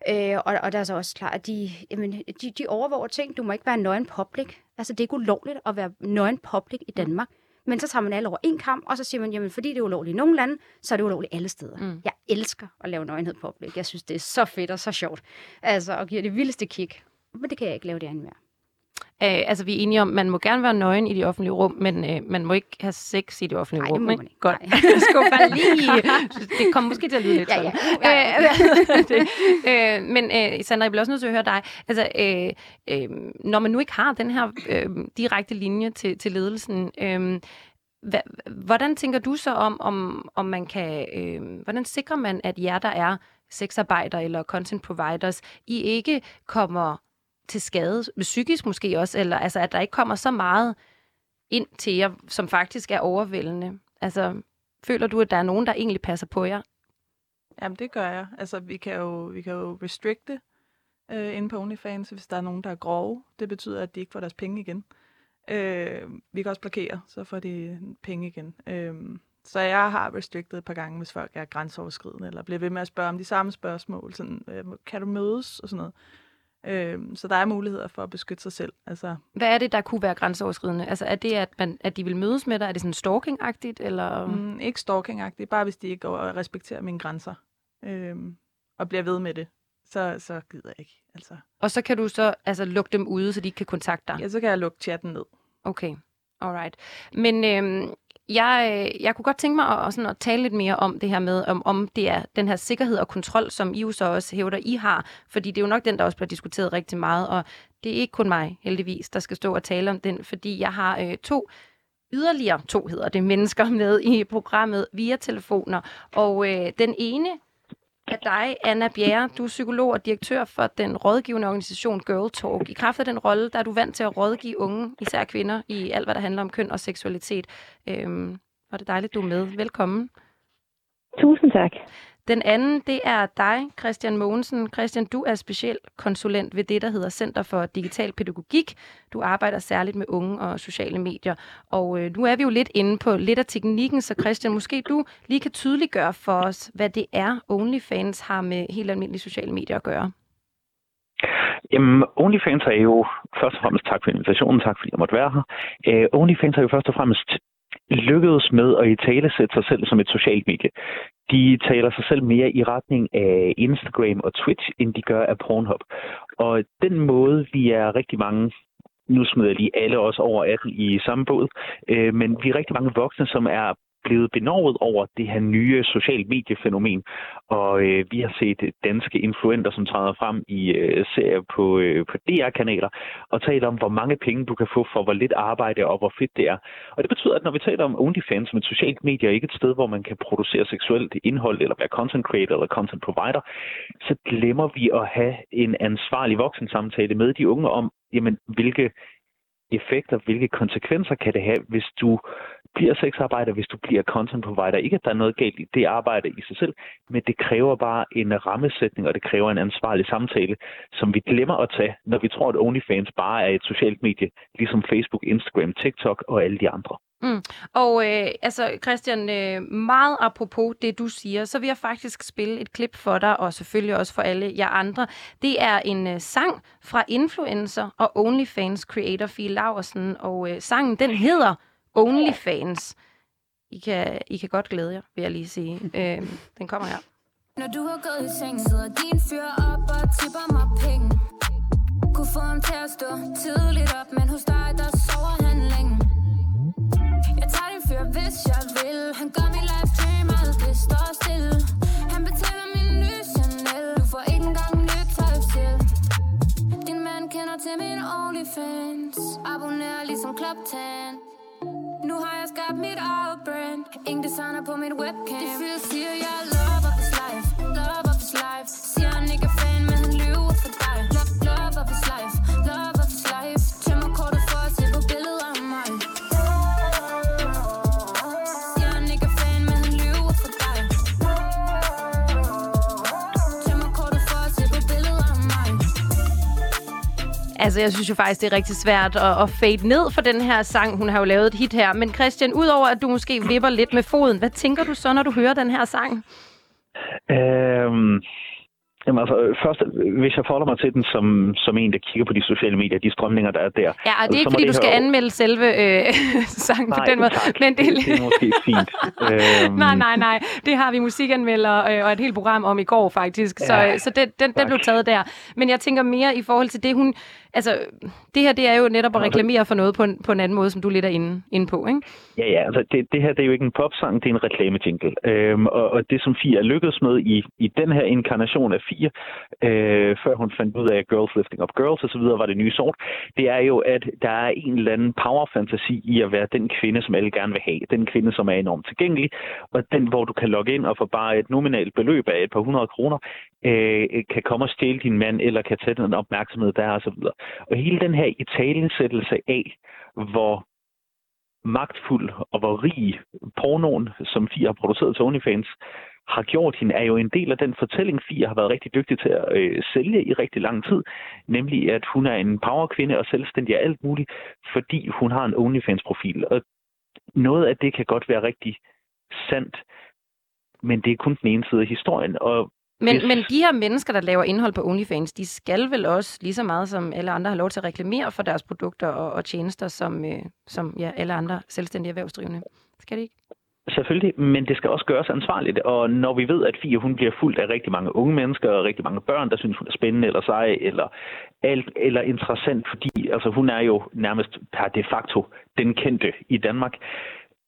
Øh, og, og der er så også klart, at de, jamen, de, de overvåger ting. Du må ikke være nøgen public. Altså, det er ikke ulovligt at være nøgen public i Danmark. Men så tager man alle over en kamp, og så siger man, jamen fordi det er ulovligt i nogle lande, så er det ulovligt alle steder. Mm. Jeg elsker at lave nøgenhed public. Jeg synes, det er så fedt og så sjovt. Altså, og giver det vildeste kick. Men det kan jeg ikke lave det andet mere. Øh, altså, vi er enige om, man må gerne være nøgen i de offentlige rum, men øh, man må ikke have sex i de offentlige Nej, rum. det må man ikke. Godt. Nej. Jeg skulle bare lige... Det kommer måske til at lyde lidt Ja, sådan. ja. Øh, det, øh, men øh, Sandra, jeg bliver også nødt til at høre dig. Altså, øh, øh, når man nu ikke har den her øh, direkte linje til, til ledelsen, øh, hva, hvordan tænker du så om, om, om man kan... Øh, hvordan sikrer man, at jer, der er sexarbejdere eller content providers, I ikke kommer til skade, psykisk måske også, eller altså, at der ikke kommer så meget ind til jer, som faktisk er overvældende. Altså, føler du, at der er nogen, der egentlig passer på jer? Jamen, det gør jeg. Altså, vi kan jo, vi kan jo restrikte øh, inde på OnlyFans, hvis der er nogen, der er grove. Det betyder, at de ikke får deres penge igen. Øh, vi kan også blokere, så får de penge igen. Øh, så jeg har restricted et par gange, hvis folk er grænseoverskridende, eller bliver ved med at spørge om de samme spørgsmål. Sådan, øh, kan du mødes? Og sådan noget. Øh, så der er muligheder for at beskytte sig selv. Altså, Hvad er det, der kunne være grænseoverskridende? Altså, er det, at, man, at de vil mødes med dig? Er det sådan stalking-agtigt? Eller? mm, ikke stalking bare hvis de ikke går og respekterer mine grænser. Øh, og bliver ved med det, så, så gider jeg ikke. Altså, Og så kan du så altså, lukke dem ude, så de ikke kan kontakte dig? ja, så kan jeg lukke chatten ned. Okay, alright. Men øhm, jeg, øh, jeg kunne godt tænke mig at, at, sådan at tale lidt mere om det her med, om, om det er den her sikkerhed og kontrol, som I jo så også hævder, I har. Fordi det er jo nok den, der også bliver diskuteret rigtig meget. Og det er ikke kun mig, heldigvis, der skal stå og tale om den, fordi jeg har øh, to yderligere to hedder det, mennesker med i programmet via telefoner. Og øh, den ene af dig, Anna Bjerre. Du er psykolog og direktør for den rådgivende organisation Girl Talk. I kraft af den rolle, der er du vant til at rådgive unge, især kvinder, i alt, hvad der handler om køn og seksualitet. Øhm, og det er dejligt, du er med. Velkommen. Tusind tak. Den anden, det er dig, Christian Mogensen. Christian, du er speciel konsulent ved det, der hedder Center for Digital Pædagogik. Du arbejder særligt med unge og sociale medier. Og øh, nu er vi jo lidt inde på lidt af teknikken, så Christian, måske du lige kan tydeliggøre for os, hvad det er, OnlyFans har med helt almindelige sociale medier at gøre. Jamen, OnlyFans er jo først og fremmest tak for invitationen, tak fordi jeg måtte være her. Uh, OnlyFans er jo først og fremmest lykkedes med at i tale sætte sig selv som et socialt medie. De taler sig selv mere i retning af Instagram og Twitch, end de gør af Pornhub. Og den måde, vi er rigtig mange nu smider jeg lige alle os over 18 i samme båd, øh, men vi er rigtig mange voksne, som er blevet benovet over det her nye social mediefænomen. Og øh, vi har set danske influenter, som træder frem i øh, serier på, øh, på DR-kanaler og taler om, hvor mange penge du kan få for, hvor lidt arbejde og hvor fedt det er. Og det betyder, at når vi taler om OnlyFans som et socialt medie, ikke et sted, hvor man kan producere seksuelt indhold eller være content creator eller content provider, så glemmer vi at have en ansvarlig voksensamtale med de unge om, jamen, hvilke effekter, hvilke konsekvenser kan det have, hvis du bliver sexarbejder, hvis du bliver content provider. Ikke, at der er noget galt i det arbejde i sig selv, men det kræver bare en rammesætning, og det kræver en ansvarlig samtale, som vi glemmer at tage, når vi tror, at OnlyFans bare er et socialt medie, ligesom Facebook, Instagram, TikTok og alle de andre. Mm. Og øh, altså Christian, øh, meget apropos det du siger, så vil jeg faktisk spille et klip for dig, og selvfølgelig også for alle jer andre. Det er en øh, sang fra influencer og OnlyFans creator Fie Laversen, og øh, sangen den hedder OnlyFans. I kan, I kan godt glæde jer, vil jeg lige sige. Øh, den kommer her. Når du har gået i seng, sidder din fyr op og tipper mig penge. Kunne få ham til at stå tidligt op, men hos dig, der sover han længe hvis jeg vil. Han gør min life dream, alt det står stille. Han betaler min nye Chanel. Du får ikke engang nyt tøj til. Din mand kender til min OnlyFans. Abonner ligesom Club 10. Nu har jeg skabt mit eget brand Ingen designer på mit webcam Det føles siger, jeg lover love his life Altså, jeg synes jo faktisk, det er rigtig svært at, at fade ned for den her sang. Hun har jo lavet et hit her. Men Christian, udover at du måske vipper lidt med foden, hvad tænker du så, når du hører den her sang? Øhm, Jamen altså, først, hvis jeg forholder mig til den som, som en, der kigger på de sociale medier, de strømninger, der er der. Ja, og det er ikke, fordi du skal her... anmelde selve øh, sangen nej, på den måde. Tak. Men det, det, det er måske fint. øhm... Nej, nej, nej. Det har vi musikanmelder øh, og et helt program om i går, faktisk. Så, ja, så det, den, den blev taget der. Men jeg tænker mere i forhold til det, hun... Altså, det her, det er jo netop at reklamere for noget på en, på en anden måde, som du lidt er inde, inde på, ikke? Ja, ja. Altså, det, det her, det er jo ikke en popsang, det er en reklamejingle. Øhm, og, og det, som Fia er lykkedes med i, i den her inkarnation af Fia, øh, før hun fandt ud af Girls Lifting Up Girls osv., var det nye sort, det er jo, at der er en eller anden power-fantasi i at være den kvinde, som alle gerne vil have. Den kvinde, som er enormt tilgængelig, og den, hvor du kan logge ind og få bare et nominalt beløb af et par hundrede kroner, øh, kan komme og stjæle din mand, eller kan tage den opmærksomhed der og så. Og hele den her italensættelse af, hvor magtfuld og hvor rig pornoen, som Fia har produceret til OnlyFans, har gjort hende, er jo en del af den fortælling, Fia har været rigtig dygtig til at øh, sælge i rigtig lang tid. Nemlig, at hun er en powerkvinde og selvstændig af alt muligt, fordi hun har en OnlyFans-profil. Og noget af det kan godt være rigtig sandt, men det er kun den ene side af historien. Og men, men de her mennesker, der laver indhold på OnlyFans, de skal vel også lige så meget som alle andre have lov til at reklamere for deres produkter og, og tjenester, som, øh, som ja, alle andre selvstændige erhvervsdrivende. Skal det ikke? Selvfølgelig, men det skal også gøres ansvarligt. Og når vi ved, at Fie hun bliver fuldt af rigtig mange unge mennesker og rigtig mange børn, der synes, hun er spændende eller sej eller, alt, eller interessant, fordi altså, hun er jo nærmest per de facto den kendte i Danmark,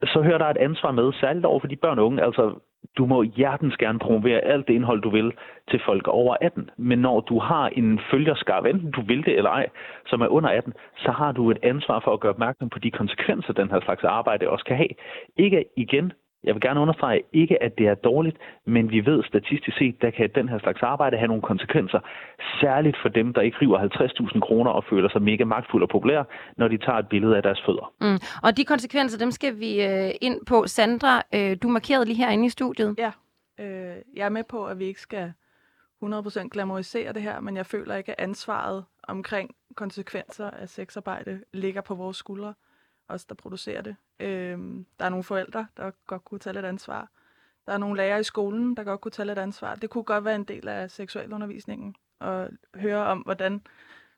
så hører der et ansvar med, særligt over for de børn og unge. Altså, du må hjertens gerne promovere alt det indhold, du vil til folk over 18. Men når du har en følgerskab, enten du vil det eller ej, som er under 18, så har du et ansvar for at gøre opmærksom på de konsekvenser, den her slags arbejde også kan have. Ikke igen jeg vil gerne understrege ikke, at det er dårligt, men vi ved statistisk set, der kan den her slags arbejde have nogle konsekvenser, særligt for dem, der ikke river 50.000 kroner og føler sig mega magtfulde og populære, når de tager et billede af deres fødder. Mm. Og de konsekvenser, dem skal vi øh, ind på. Sandra, øh, du markerede lige herinde i studiet. Ja, øh, jeg er med på, at vi ikke skal 100% glamorisere det her, men jeg føler ikke, at ansvaret omkring konsekvenser af sexarbejde ligger på vores skuldre os, der producerer det. Øhm, der er nogle forældre, der godt kunne tage lidt ansvar. Der er nogle lærere i skolen, der godt kunne tage lidt ansvar. Det kunne godt være en del af seksualundervisningen og høre om, hvordan,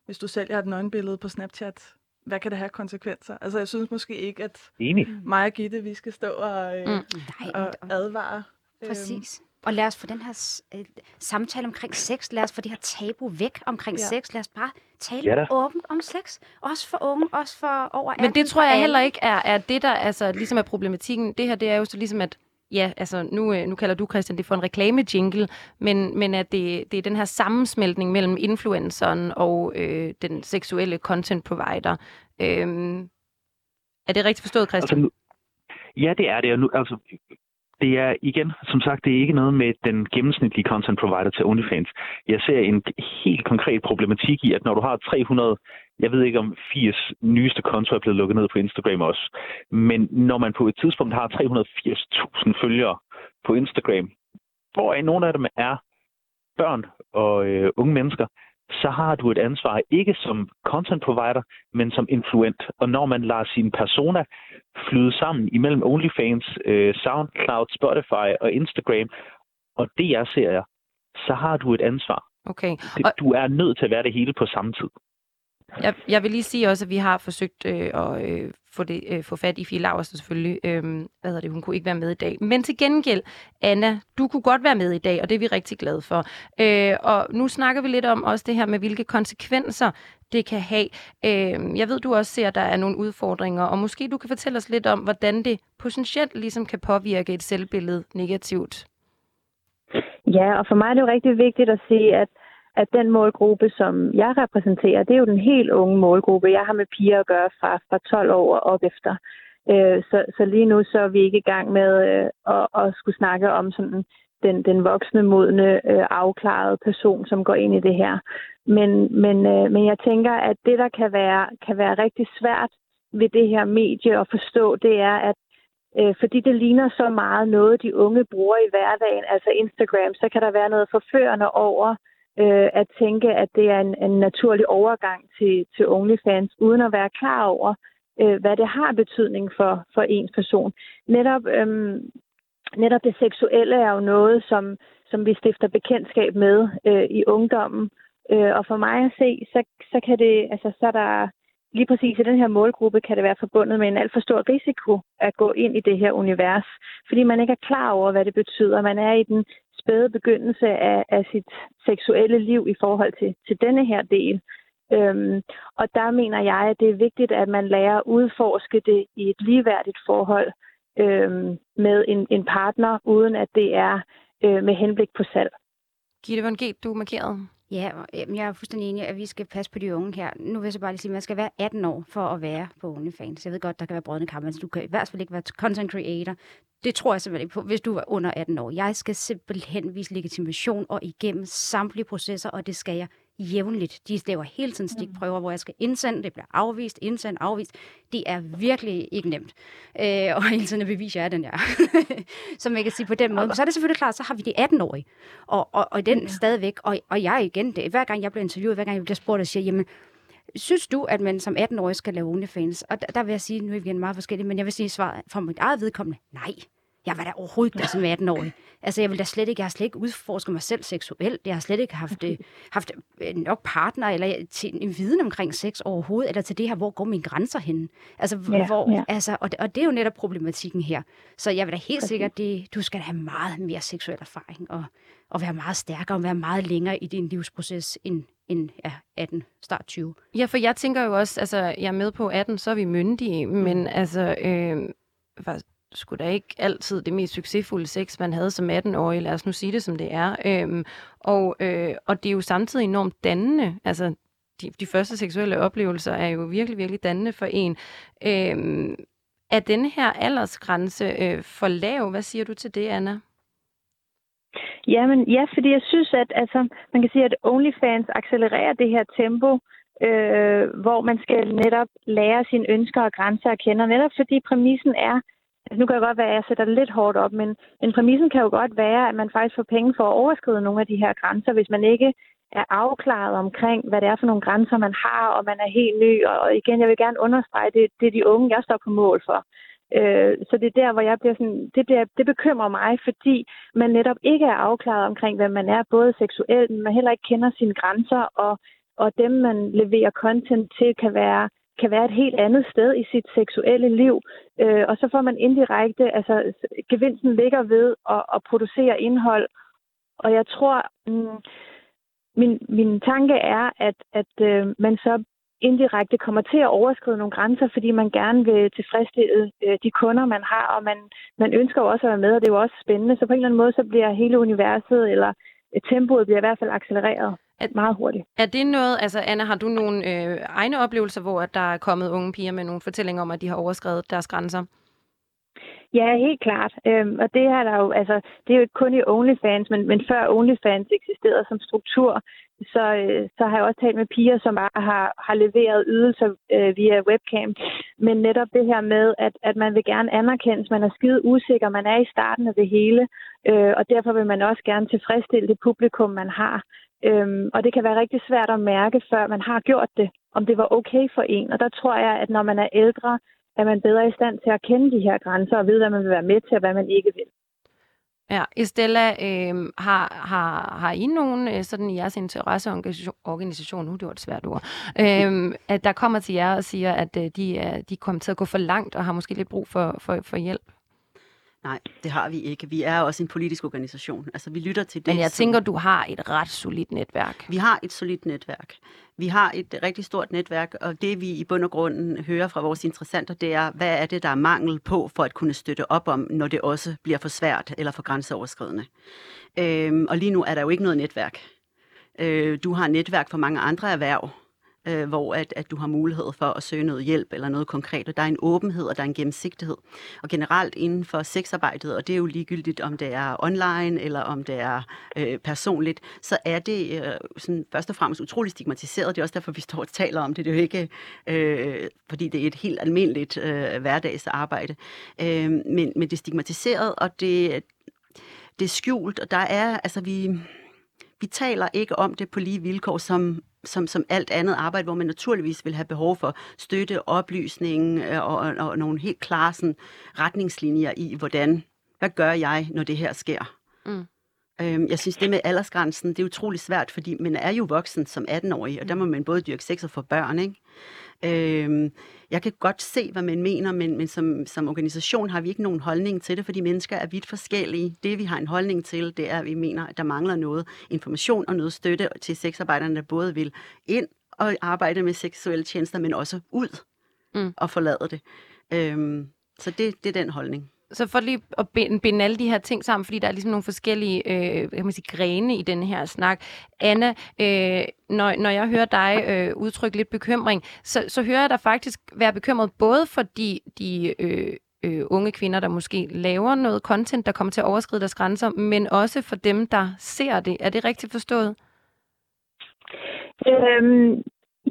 hvis du sælger et nøgenbillede på Snapchat, hvad kan det have konsekvenser? Altså, jeg synes måske ikke, at Enig. mig og Gitte, vi skal stå og, øh, mm. og advare. Præcis. Og lad os få den her øh, samtale omkring sex, lad os få det her tabu væk omkring ja. sex. Lad os bare tale ja åbent om sex. Også for unge, også for over 18. Men det tror jeg heller ikke er, er det, der altså, ligesom er problematikken. Det her, det er jo så ligesom, at ja, altså nu, øh, nu kalder du, Christian, det for en reklame-jingle, men, men at det, det er den her sammensmeltning mellem influenceren og øh, den seksuelle content provider. Øhm, er det rigtigt forstået, Christian? Altså, ja, det er det. Nu, altså, det er igen, som sagt, det er ikke noget med den gennemsnitlige content provider til OnlyFans. Jeg ser en helt konkret problematik i, at når du har 300, jeg ved ikke om 80 nyeste kontoer er blevet lukket ned på Instagram også, men når man på et tidspunkt har 380.000 følgere på Instagram, hvor nogle af dem er børn og øh, unge mennesker, så har du et ansvar ikke som content provider, men som influent. Og når man lader sin persona flyde sammen imellem OnlyFans, øh, SoundCloud, Spotify og Instagram, og det jeg ser jeg, så har du et ansvar. Okay. Og... Du er nødt til at være det hele på samme tid. Jeg, jeg vil lige sige også, at vi har forsøgt øh, at øh, få, det, øh, få fat i Fie Laversen selvfølgelig. Øhm, hvad hedder det? Hun kunne ikke være med i dag. Men til gengæld, Anna, du kunne godt være med i dag, og det er vi rigtig glade for. Øh, og nu snakker vi lidt om også det her med, hvilke konsekvenser det kan have. Øh, jeg ved, du også ser, at der er nogle udfordringer, og måske du kan fortælle os lidt om, hvordan det potentielt ligesom kan påvirke et selvbillede negativt. Ja, og for mig er det jo rigtig vigtigt at sige, at at den målgruppe, som jeg repræsenterer, det er jo den helt unge målgruppe. Jeg har med piger at gøre fra, fra 12 år og op efter. Øh, så, så lige nu så er vi ikke i gang med øh, at, at skulle snakke om sådan den, den voksne, modne, øh, afklarede person, som går ind i det her. Men, men, øh, men jeg tænker, at det, der kan være, kan være rigtig svært ved det her medie at forstå, det er, at øh, fordi det ligner så meget noget, de unge bruger i hverdagen, altså Instagram, så kan der være noget forførende over øh, at tænke, at det er en, en naturlig overgang til, til OnlyFans, uden at være klar over, øh, hvad det har betydning for, for ens person. Netop, øh, netop det seksuelle er jo noget, som, som vi stifter bekendtskab med øh, i ungdommen. Øh, og for mig at se, så, så kan det, altså så er der lige præcis i den her målgruppe kan det være forbundet med en alt for stor risiko at gå ind i det her univers, fordi man ikke er klar over, hvad det betyder. Man er i den spæde begyndelse af, af sit seksuelle liv i forhold til, til denne her del. Øhm, og der mener jeg, at det er vigtigt, at man lærer at udforske det i et ligeværdigt forhold øhm, med en, en partner, uden at det er øh, med henblik på salg. Gitte von G, du markeret. Ja, jeg er fuldstændig enig, at vi skal passe på de unge her. Nu vil jeg så bare lige sige, at man skal være 18 år for at være på OnlyFans. Jeg ved godt, der kan være brødende kampe, men du kan i hvert fald ikke være content creator. Det tror jeg simpelthen ikke på, hvis du er under 18 år. Jeg skal simpelthen vise legitimation og igennem samtlige processer, og det skal jeg jævnligt. De laver hele tiden stikprøver, hvor jeg skal indsende, det bliver afvist, indsendt, afvist. Det er virkelig ikke nemt. Øh, og hele tiden at bevise, at jeg er den, jeg er. så man kan sige på den måde. Så er det selvfølgelig klart, så har vi de 18-årige. Og, og, og den ja. stadigvæk. Og, og jeg igen, det, hver gang jeg bliver interviewet, hver gang jeg bliver spurgt, og siger, jamen, Synes du, at man som 18-årig skal lave OnlyFans? Og der, der vil jeg sige, nu er vi meget forskellige, men jeg vil sige svaret fra mit eget vedkommende, nej. Jeg var da overhovedet ikke som 18-årig. Altså, jeg vil da slet ikke, jeg har slet ikke udforsket mig selv seksuelt. Jeg har slet ikke haft, øh, haft øh, nok partner, eller til en viden omkring sex overhovedet, eller til det her, hvor går mine grænser hen? Altså, ja, hvor, ja. altså og, og det er jo netop problematikken her. Så jeg vil da helt sikkert, det, du skal have meget mere seksuel erfaring, og, og være meget stærkere, og være meget længere i din livsproces, end, end ja, 18, start 20. Ja, for jeg tænker jo også, altså, jeg er med på 18, så er vi myndige, mm. men altså, øh, sgu da ikke altid det mest succesfulde sex, man havde som 18-årig. Lad os nu sige det, som det er. Øhm, og, øh, og det er jo samtidig enormt dannende. Altså, de, de første seksuelle oplevelser er jo virkelig, virkelig dannende for en. Øhm, er den her aldersgrænse øh, for lav? Hvad siger du til det, Anna? Jamen, ja, fordi jeg synes, at altså, man kan sige, at OnlyFans accelererer det her tempo, øh, hvor man skal netop lære sine ønsker og grænser at kende. Og netop fordi præmissen er, altså nu kan det godt være, at jeg sætter det lidt hårdt op, men, men præmissen kan jo godt være, at man faktisk får penge for at overskride nogle af de her grænser, hvis man ikke er afklaret omkring, hvad det er for nogle grænser, man har, og man er helt ny. Og igen, jeg vil gerne understrege, det, det er de unge, jeg står på mål for. Øh, så det er der, hvor jeg bliver sådan, det, bliver, det bekymrer mig, fordi man netop ikke er afklaret omkring, hvad man er, både seksuelt, men man heller ikke kender sine grænser, og, og dem, man leverer content til, kan være, kan være et helt andet sted i sit seksuelle liv. Øh, og så får man indirekte, altså gevinsten ligger ved at, at producere indhold. Og jeg tror, mm, min, min tanke er, at, at øh, man så indirekte kommer til at overskride nogle grænser, fordi man gerne vil tilfredsstille øh, de kunder, man har, og man, man ønsker jo også at være med, og det er jo også spændende. Så på en eller anden måde, så bliver hele universet, eller øh, tempoet bliver i hvert fald accelereret at, meget hurtigt. Er det noget, altså Anna, har du nogle øh, egne oplevelser, hvor at der er kommet unge piger med nogle fortællinger om, at de har overskrevet deres grænser? Ja, helt klart. Øhm, og det er der jo, altså, det er jo ikke kun i OnlyFans, men, men før OnlyFans eksisterede som struktur, så, øh, så har jeg også talt med piger, som bare har, har leveret ydelser øh, via webcam. Men netop det her med, at, at man vil gerne anerkendes, man er skide usikker, man er i starten af det hele, øh, og derfor vil man også gerne tilfredsstille det publikum, man har. Øhm, og det kan være rigtig svært at mærke, før man har gjort det, om det var okay for en. Og der tror jeg, at når man er ældre, er man bedre i stand til at kende de her grænser og vide, hvad man vil være med til og hvad man ikke vil. Ja, Estella, øh, har, har, har I nogen øh, sådan i jeres interesseorganisation, nu det var et svært ord, øh, at der kommer til jer og siger, at øh, de, er, de kommer til at gå for langt og har måske lidt brug for, for, for hjælp? Nej, det har vi ikke. Vi er også en politisk organisation. Altså, vi lytter til det. Men jeg tænker, du har et ret solidt netværk. Vi har et solidt netværk. Vi har et rigtig stort netværk, og det vi i bund og grund hører fra vores interessenter, det er, hvad er det, der er mangel på for at kunne støtte op om, når det også bliver for svært eller for grænseoverskridende. Øhm, og lige nu er der jo ikke noget netværk. Øh, du har netværk for mange andre erhverv, øh, hvor at, at du har mulighed for at søge noget hjælp eller noget konkret. Og der er en åbenhed, og der er en gennemsigtighed. Og generelt inden for sexarbejdet, og det er jo ligegyldigt, om det er online eller om det er øh, personligt, så er det øh, sådan, først og fremmest utrolig stigmatiseret. Det er også derfor, vi står og taler om det. Det er jo ikke, øh, fordi det er et helt almindeligt øh, hverdagsarbejde. Øh, men, men det er stigmatiseret, og det, det er skjult, og der er, altså vi vi taler ikke om det på lige vilkår som, som, som alt andet arbejde, hvor man naturligvis vil have behov for støtte, oplysning øh, og, og, og nogle helt klare sådan, retningslinjer i, hvordan, hvad gør jeg, når det her sker? Mm. Øhm, jeg synes, det med aldersgrænsen, det er utrolig svært, fordi man er jo voksen som 18-årig, og der må man både dyrke sex og få børn, ikke? Øhm, jeg kan godt se, hvad man mener, men, men som, som organisation har vi ikke nogen holdning til det, fordi mennesker er vidt forskellige. Det, vi har en holdning til, det er, at vi mener, at der mangler noget information og noget støtte til sexarbejderne, der både vil ind og arbejde med seksuelle tjenester, men også ud mm. og forlade det. Øhm, så det, det er den holdning så for lige at binde, binde alle de her ting sammen, fordi der er ligesom nogle forskellige øh, kan man sige, grene i den her snak. Anna, øh, når, når jeg hører dig øh, udtrykke lidt bekymring, så, så hører jeg dig faktisk være bekymret både for de, de øh, øh, unge kvinder, der måske laver noget content, der kommer til at overskride deres grænser, men også for dem, der ser det. Er det rigtigt forstået? Øhm,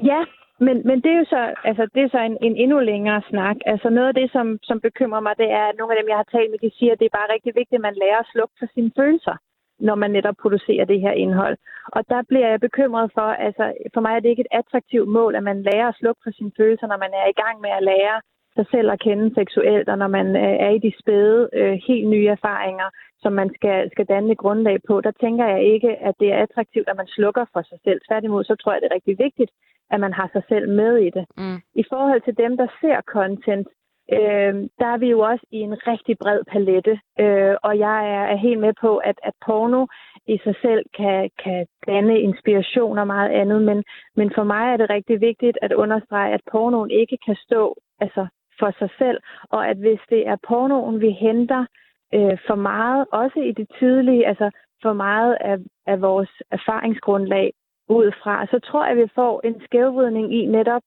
ja, men, men det er jo så, altså, det er så en, en endnu længere snak. Altså noget af det, som, som bekymrer mig, det er, at nogle af dem, jeg har talt med, de siger, at det er bare rigtig vigtigt, at man lærer at slukke for sine følelser, når man netop producerer det her indhold. Og der bliver jeg bekymret for, altså for mig er det ikke et attraktivt mål, at man lærer at slukke for sine følelser, når man er i gang med at lære sig selv at kende seksuelt, og når man øh, er i de spæde, øh, helt nye erfaringer, som man skal, skal danne grundlag på, der tænker jeg ikke, at det er attraktivt, at man slukker for sig selv. Tværtimod, så tror jeg, det er rigtig vigtigt, at man har sig selv med i det. Mm. I forhold til dem, der ser content, øh, der er vi jo også i en rigtig bred palette, øh, og jeg er, er helt med på, at, at porno i sig selv kan, kan danne inspiration og meget andet, men, men for mig er det rigtig vigtigt at understrege, at pornoen ikke kan stå altså for sig selv, og at hvis det er pornoen, vi henter øh, for meget, også i det tidlige, altså for meget af, af vores erfaringsgrundlag ud fra, så tror jeg, at vi får en skævvridning i netop,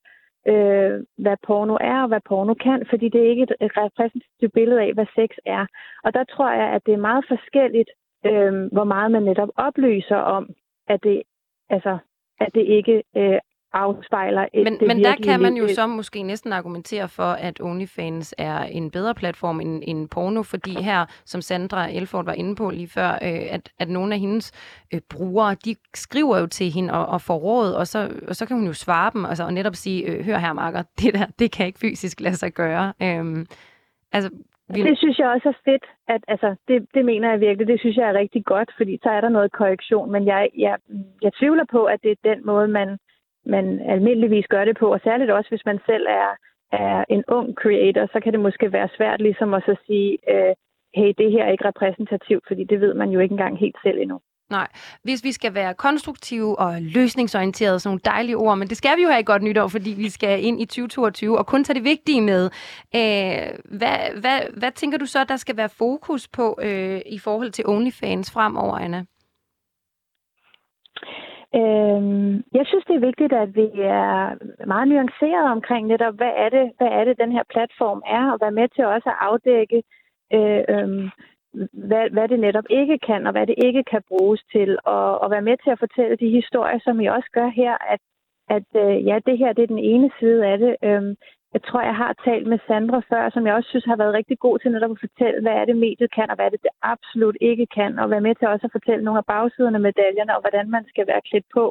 øh, hvad porno er og hvad porno kan, fordi det er ikke et repræsentativt billede af, hvad sex er. Og der tror jeg, at det er meget forskelligt, øh, hvor meget man netop oplyser om, at det, altså, at det ikke øh, afspejler et, men, det men der kan man jo så måske næsten argumentere for, at OnlyFans er en bedre platform end, end porno, fordi her, som Sandra Elford var inde på lige før, øh, at, at nogle af hendes øh, brugere, de skriver jo til hende og, og får råd, og så, og så kan hun jo svare dem, altså, og netop sige, øh, hør her, Marker, det der, det kan ikke fysisk lade sig gøre. Øhm, altså, vil... Det synes jeg også er fedt, at altså, det, det mener jeg virkelig, det synes jeg er rigtig godt, fordi så er der noget korrektion, men jeg, jeg, jeg tvivler på, at det er den måde, man man almindeligvis gør det på, og særligt også, hvis man selv er, er en ung creator, så kan det måske være svært ligesom at så sige, øh, hey, det her er ikke repræsentativt, fordi det ved man jo ikke engang helt selv endnu. Nej, hvis vi skal være konstruktive og løsningsorienterede, sådan nogle dejlige ord, men det skal vi jo have i godt nytår, fordi vi skal ind i 2022 og kun tage det vigtige med. Øh, hvad, hvad, hvad tænker du så, der skal være fokus på øh, i forhold til OnlyFans fremover, Anna? Øhm, jeg synes, det er vigtigt, at vi er meget nuanceret omkring netop, hvad er det, hvad er det den her platform er, og være med til også at afdække, øh, øh, hvad, hvad det netop ikke kan, og hvad det ikke kan bruges til, og, og være med til at fortælle de historier, som I også gør her, at, at øh, ja, det her det er den ene side af det. Øh, jeg tror, jeg har talt med Sandra før, som jeg også synes har været rigtig god til netop at fortælle, hvad er det mediet kan, og hvad er det, det absolut ikke kan, og være med til også at fortælle nogle af bagsiderne af medaljerne, og hvordan man skal være klædt på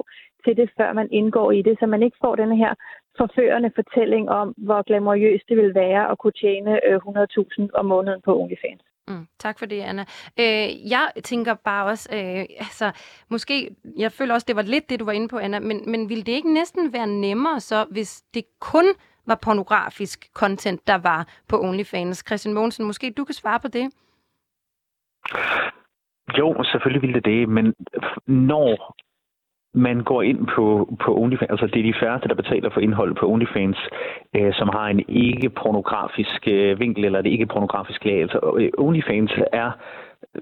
til det, før man indgår i det, så man ikke får den her forførende fortælling om, hvor glamourøst det vil være at kunne tjene øh, 100.000 om måneden på OnlyFans. Mm, tak for det, Anna. Øh, jeg tænker bare også, øh, altså, måske, jeg føler også, det var lidt det, du var inde på, Anna, men, men ville det ikke næsten være nemmere så, hvis det kun var pornografisk content, der var på OnlyFans. Christian Mogensen, måske du kan svare på det? Jo, selvfølgelig ville det det, men når man går ind på, på OnlyFans, altså det er de færreste, der betaler for indhold på OnlyFans, øh, som har en ikke-pornografisk øh, vinkel eller et ikke-pornografisk lag. Altså øh, OnlyFans er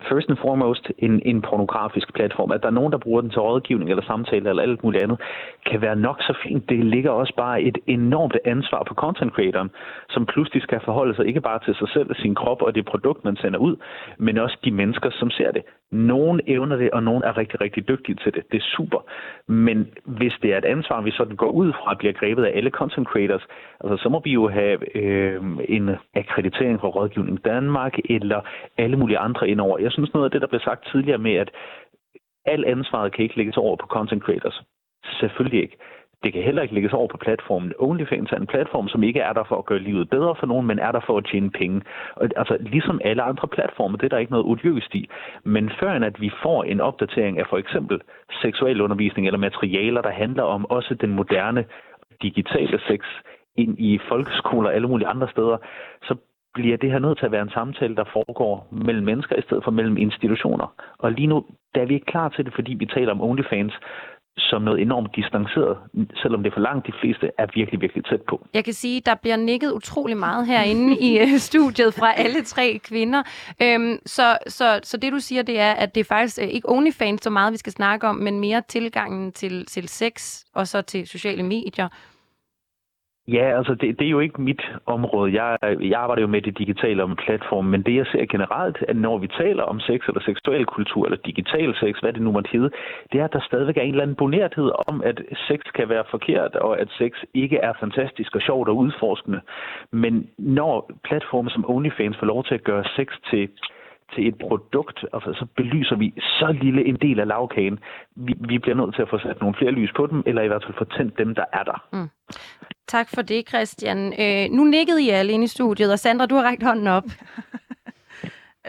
first and foremost en, en pornografisk platform. At der er nogen, der bruger den til rådgivning eller samtale eller alt muligt andet, kan være nok så fint. Det ligger også bare et enormt ansvar på content creatoren, som pludselig skal forholde sig ikke bare til sig selv, sin krop og det produkt, man sender ud, men også de mennesker, som ser det. Nogen evner det, og nogen er rigtig, rigtig dygtige til det. Det er super. Men hvis det er et ansvar, vi sådan går ud fra, bliver grebet af alle content creators, altså så må vi jo have øh, en akkreditering fra Rådgivning Danmark eller alle mulige andre indover. Jeg synes noget af det, der blev sagt tidligere med, at al ansvaret kan ikke lægges over på content creators. Selvfølgelig ikke. Det kan heller ikke lægges over på platformen. OnlyFans er en platform, som ikke er der for at gøre livet bedre for nogen, men er der for at tjene penge. Og, altså, ligesom alle andre platforme, det er der ikke noget odiøst i. Men før end at vi får en opdatering af for eksempel seksuel undervisning eller materialer, der handler om også den moderne digitale sex ind i folkeskoler og alle mulige andre steder, så bliver det her nødt til at være en samtale, der foregår mellem mennesker i stedet for mellem institutioner. Og lige nu der er vi ikke klar til det, fordi vi taler om OnlyFans, som noget enormt distanceret, selvom det for langt de fleste er virkelig, virkelig tæt på. Jeg kan sige, der bliver nikket utrolig meget herinde i øh, studiet fra alle tre kvinder. Øhm, så, så, så det du siger, det er, at det er faktisk øh, ikke OnlyFans så meget, vi skal snakke om, men mere tilgangen til, til sex og så til sociale medier. Ja, altså det, det er jo ikke mit område. Jeg, jeg arbejder jo med det digitale om platform, men det jeg ser generelt, at når vi taler om sex eller seksuel kultur eller digital sex, hvad det nu måtte hedde, det er, at der stadigvæk er en eller anden bonerthed om, at sex kan være forkert, og at sex ikke er fantastisk og sjovt og udforskende. Men når platforme som OnlyFans får lov til at gøre sex til til et produkt, altså, så belyser vi så lille en del af lavkagen. Vi, vi bliver nødt til at få sat nogle flere lys på dem, eller i hvert fald få tændt dem, der er der. Mm. Tak for det, Christian. Øh, nu nikkede I alle ind i studiet, og Sandra, du har rækket hånden op.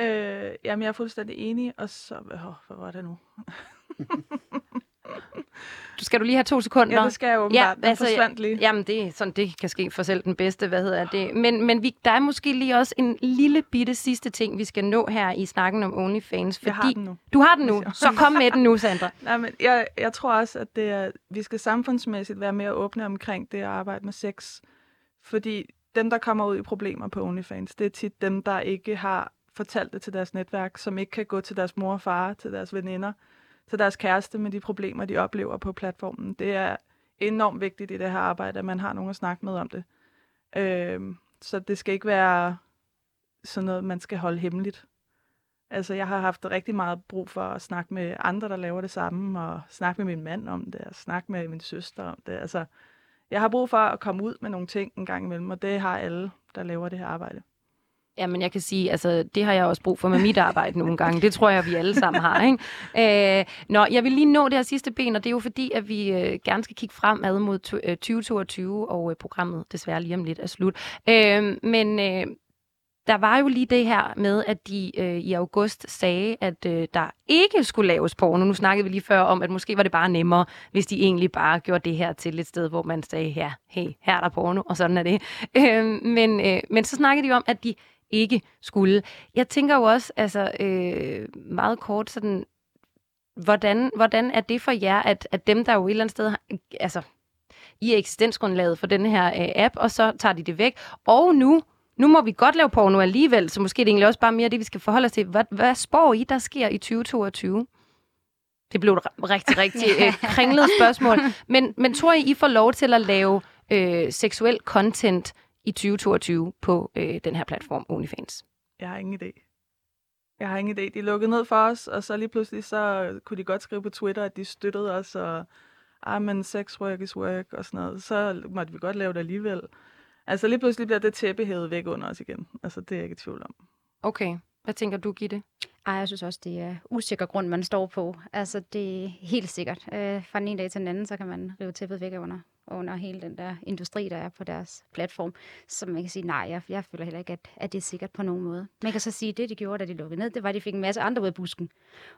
øh, jamen, jeg er fuldstændig enig, og så... Oh, hvad var det nu? Skal du lige have to sekunder? Ja, det skal jeg åbenbart. Ja, altså, forsvandt lige. Jamen, det, er sådan, det kan ske for selv den bedste, hvad hedder det. Men, men vi, der er måske lige også en lille bitte sidste ting, vi skal nå her i snakken om OnlyFans. Fordi jeg har den nu. Du har den nu, så kom med den nu, Sandra. Nej, men jeg, jeg tror også, at det er, vi skal samfundsmæssigt være mere åbne omkring det at arbejde med sex. Fordi dem, der kommer ud i problemer på OnlyFans, det er tit dem, der ikke har fortalt det til deres netværk, som ikke kan gå til deres mor og far, til deres veninder, til deres kæreste med de problemer, de oplever på platformen. Det er enormt vigtigt i det her arbejde, at man har nogen at snakke med om det. Øh, så det skal ikke være sådan noget, man skal holde hemmeligt. Altså, jeg har haft rigtig meget brug for at snakke med andre, der laver det samme, og snakke med min mand om det, og snakke med min søster om det. Altså, jeg har brug for at komme ud med nogle ting en gang imellem, og det har alle, der laver det her arbejde. Ja, men jeg kan sige, altså, det har jeg også brug for med mit arbejde nogle gange. Det tror jeg, vi alle sammen har. Ikke? Øh, nå, jeg vil lige nå det her sidste ben, og det er jo fordi, at vi øh, gerne skal kigge fremad mod 2022, øh, og øh, programmet desværre lige om lidt er slut. Øh, men øh, der var jo lige det her med, at de øh, i august sagde, at øh, der ikke skulle laves porno. Nu snakkede vi lige før om, at måske var det bare nemmere, hvis de egentlig bare gjorde det her til et sted, hvor man sagde, ja, hey, her er der porno, og sådan er det. Øh, men, øh, men så snakkede de om, at de ikke skulle. Jeg tænker jo også, altså øh, meget kort, sådan, hvordan, hvordan er det for jer, at, at dem, der jo et eller andet sted, har, altså, i eksistensgrundlaget for den her øh, app, og så tager de det væk, og nu nu må vi godt lave porno alligevel, så måske er det egentlig også bare mere det, vi skal forholde os til. Hvad, hvad spår I, der sker i 2022? Det blev et rigtig, rigtig øh, kringlet spørgsmål. Men, men tror I, I får lov til at lave øh, seksuel content i 2022 på øh, den her platform OnlyFans? Jeg har ingen idé. Jeg har ingen idé. De lukkede ned for os, og så lige pludselig så kunne de godt skrive på Twitter, at de støttede os, og ah, men sex work is work og sådan noget. Så måtte vi godt lave det alligevel. Altså lige pludselig bliver det tæppe hævet væk under os igen. Altså det er jeg ikke i tvivl om. Okay. Hvad tænker du, Gitte? Ej, jeg synes også, det er usikker grund, man står på. Altså, det er helt sikkert. Øh, fra den ene dag til den anden, så kan man rive tæppet væk under under hele den der industri, der er på deres platform. Så man kan sige, nej, jeg, jeg føler heller ikke, at, at det er sikkert på nogen måde. Man kan så sige, at det, de gjorde, da de lukkede ned, det var, at de fik en masse andre ud af busken.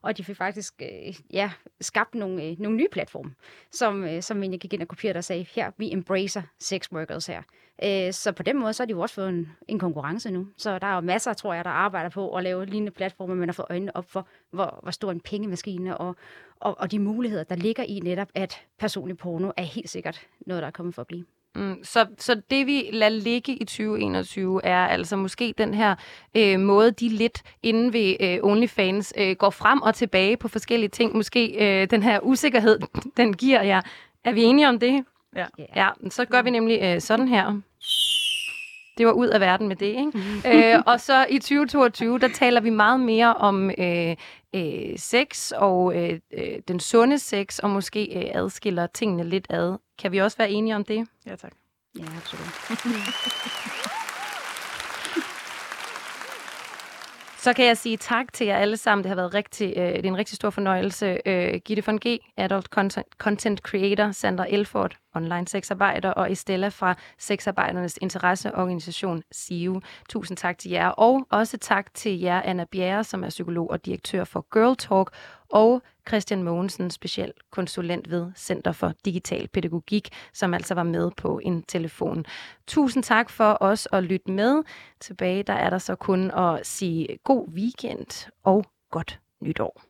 Og de fik faktisk øh, ja, skabt nogle, øh, nogle nye platforme, som, øh, som egentlig gik ind og kopierede og sagde, her, vi embracer sex workers her. Øh, så på den måde, så har de jo også fået en, en konkurrence nu. Så der er jo masser, tror jeg, der arbejder på at lave lignende platformer, men at få øjnene op for, hvor, hvor stor en pengemaskine og, og, og de muligheder, der ligger i netop, at personlig porno er helt sikkert noget, der er kommet for at blive. Mm, så, så det vi lader ligge i 2021 er altså måske den her øh, måde, de lidt inden ved øh, OnlyFans øh, går frem og tilbage på forskellige ting. Måske øh, den her usikkerhed, den giver jer. Er vi enige om det? Ja. Ja, så gør vi nemlig øh, sådan her. Det var ud af verden med det, ikke? Øh, og så i 2022, der taler vi meget mere om øh, øh, sex og øh, øh, den sunde sex, og måske øh, adskiller tingene lidt ad. Kan vi også være enige om det? Ja, tak. Ja, absolut. Så kan jeg sige tak til jer alle sammen. Det har været rigtig, øh, det er en rigtig stor fornøjelse. Øh, Gitte von G, Adult Content, Content Creator, Sandra Elford, online sexarbejder, og Estella fra Sexarbejdernes Interesseorganisation SIU. Tusind tak til jer, og også tak til jer, Anna Bjerre, som er psykolog og direktør for Girl Talk, og Christian Mogensen, speciel konsulent ved Center for Digital Pædagogik, som altså var med på en telefon. Tusind tak for os at lytte med. Tilbage der er der så kun at sige god weekend og godt nytår.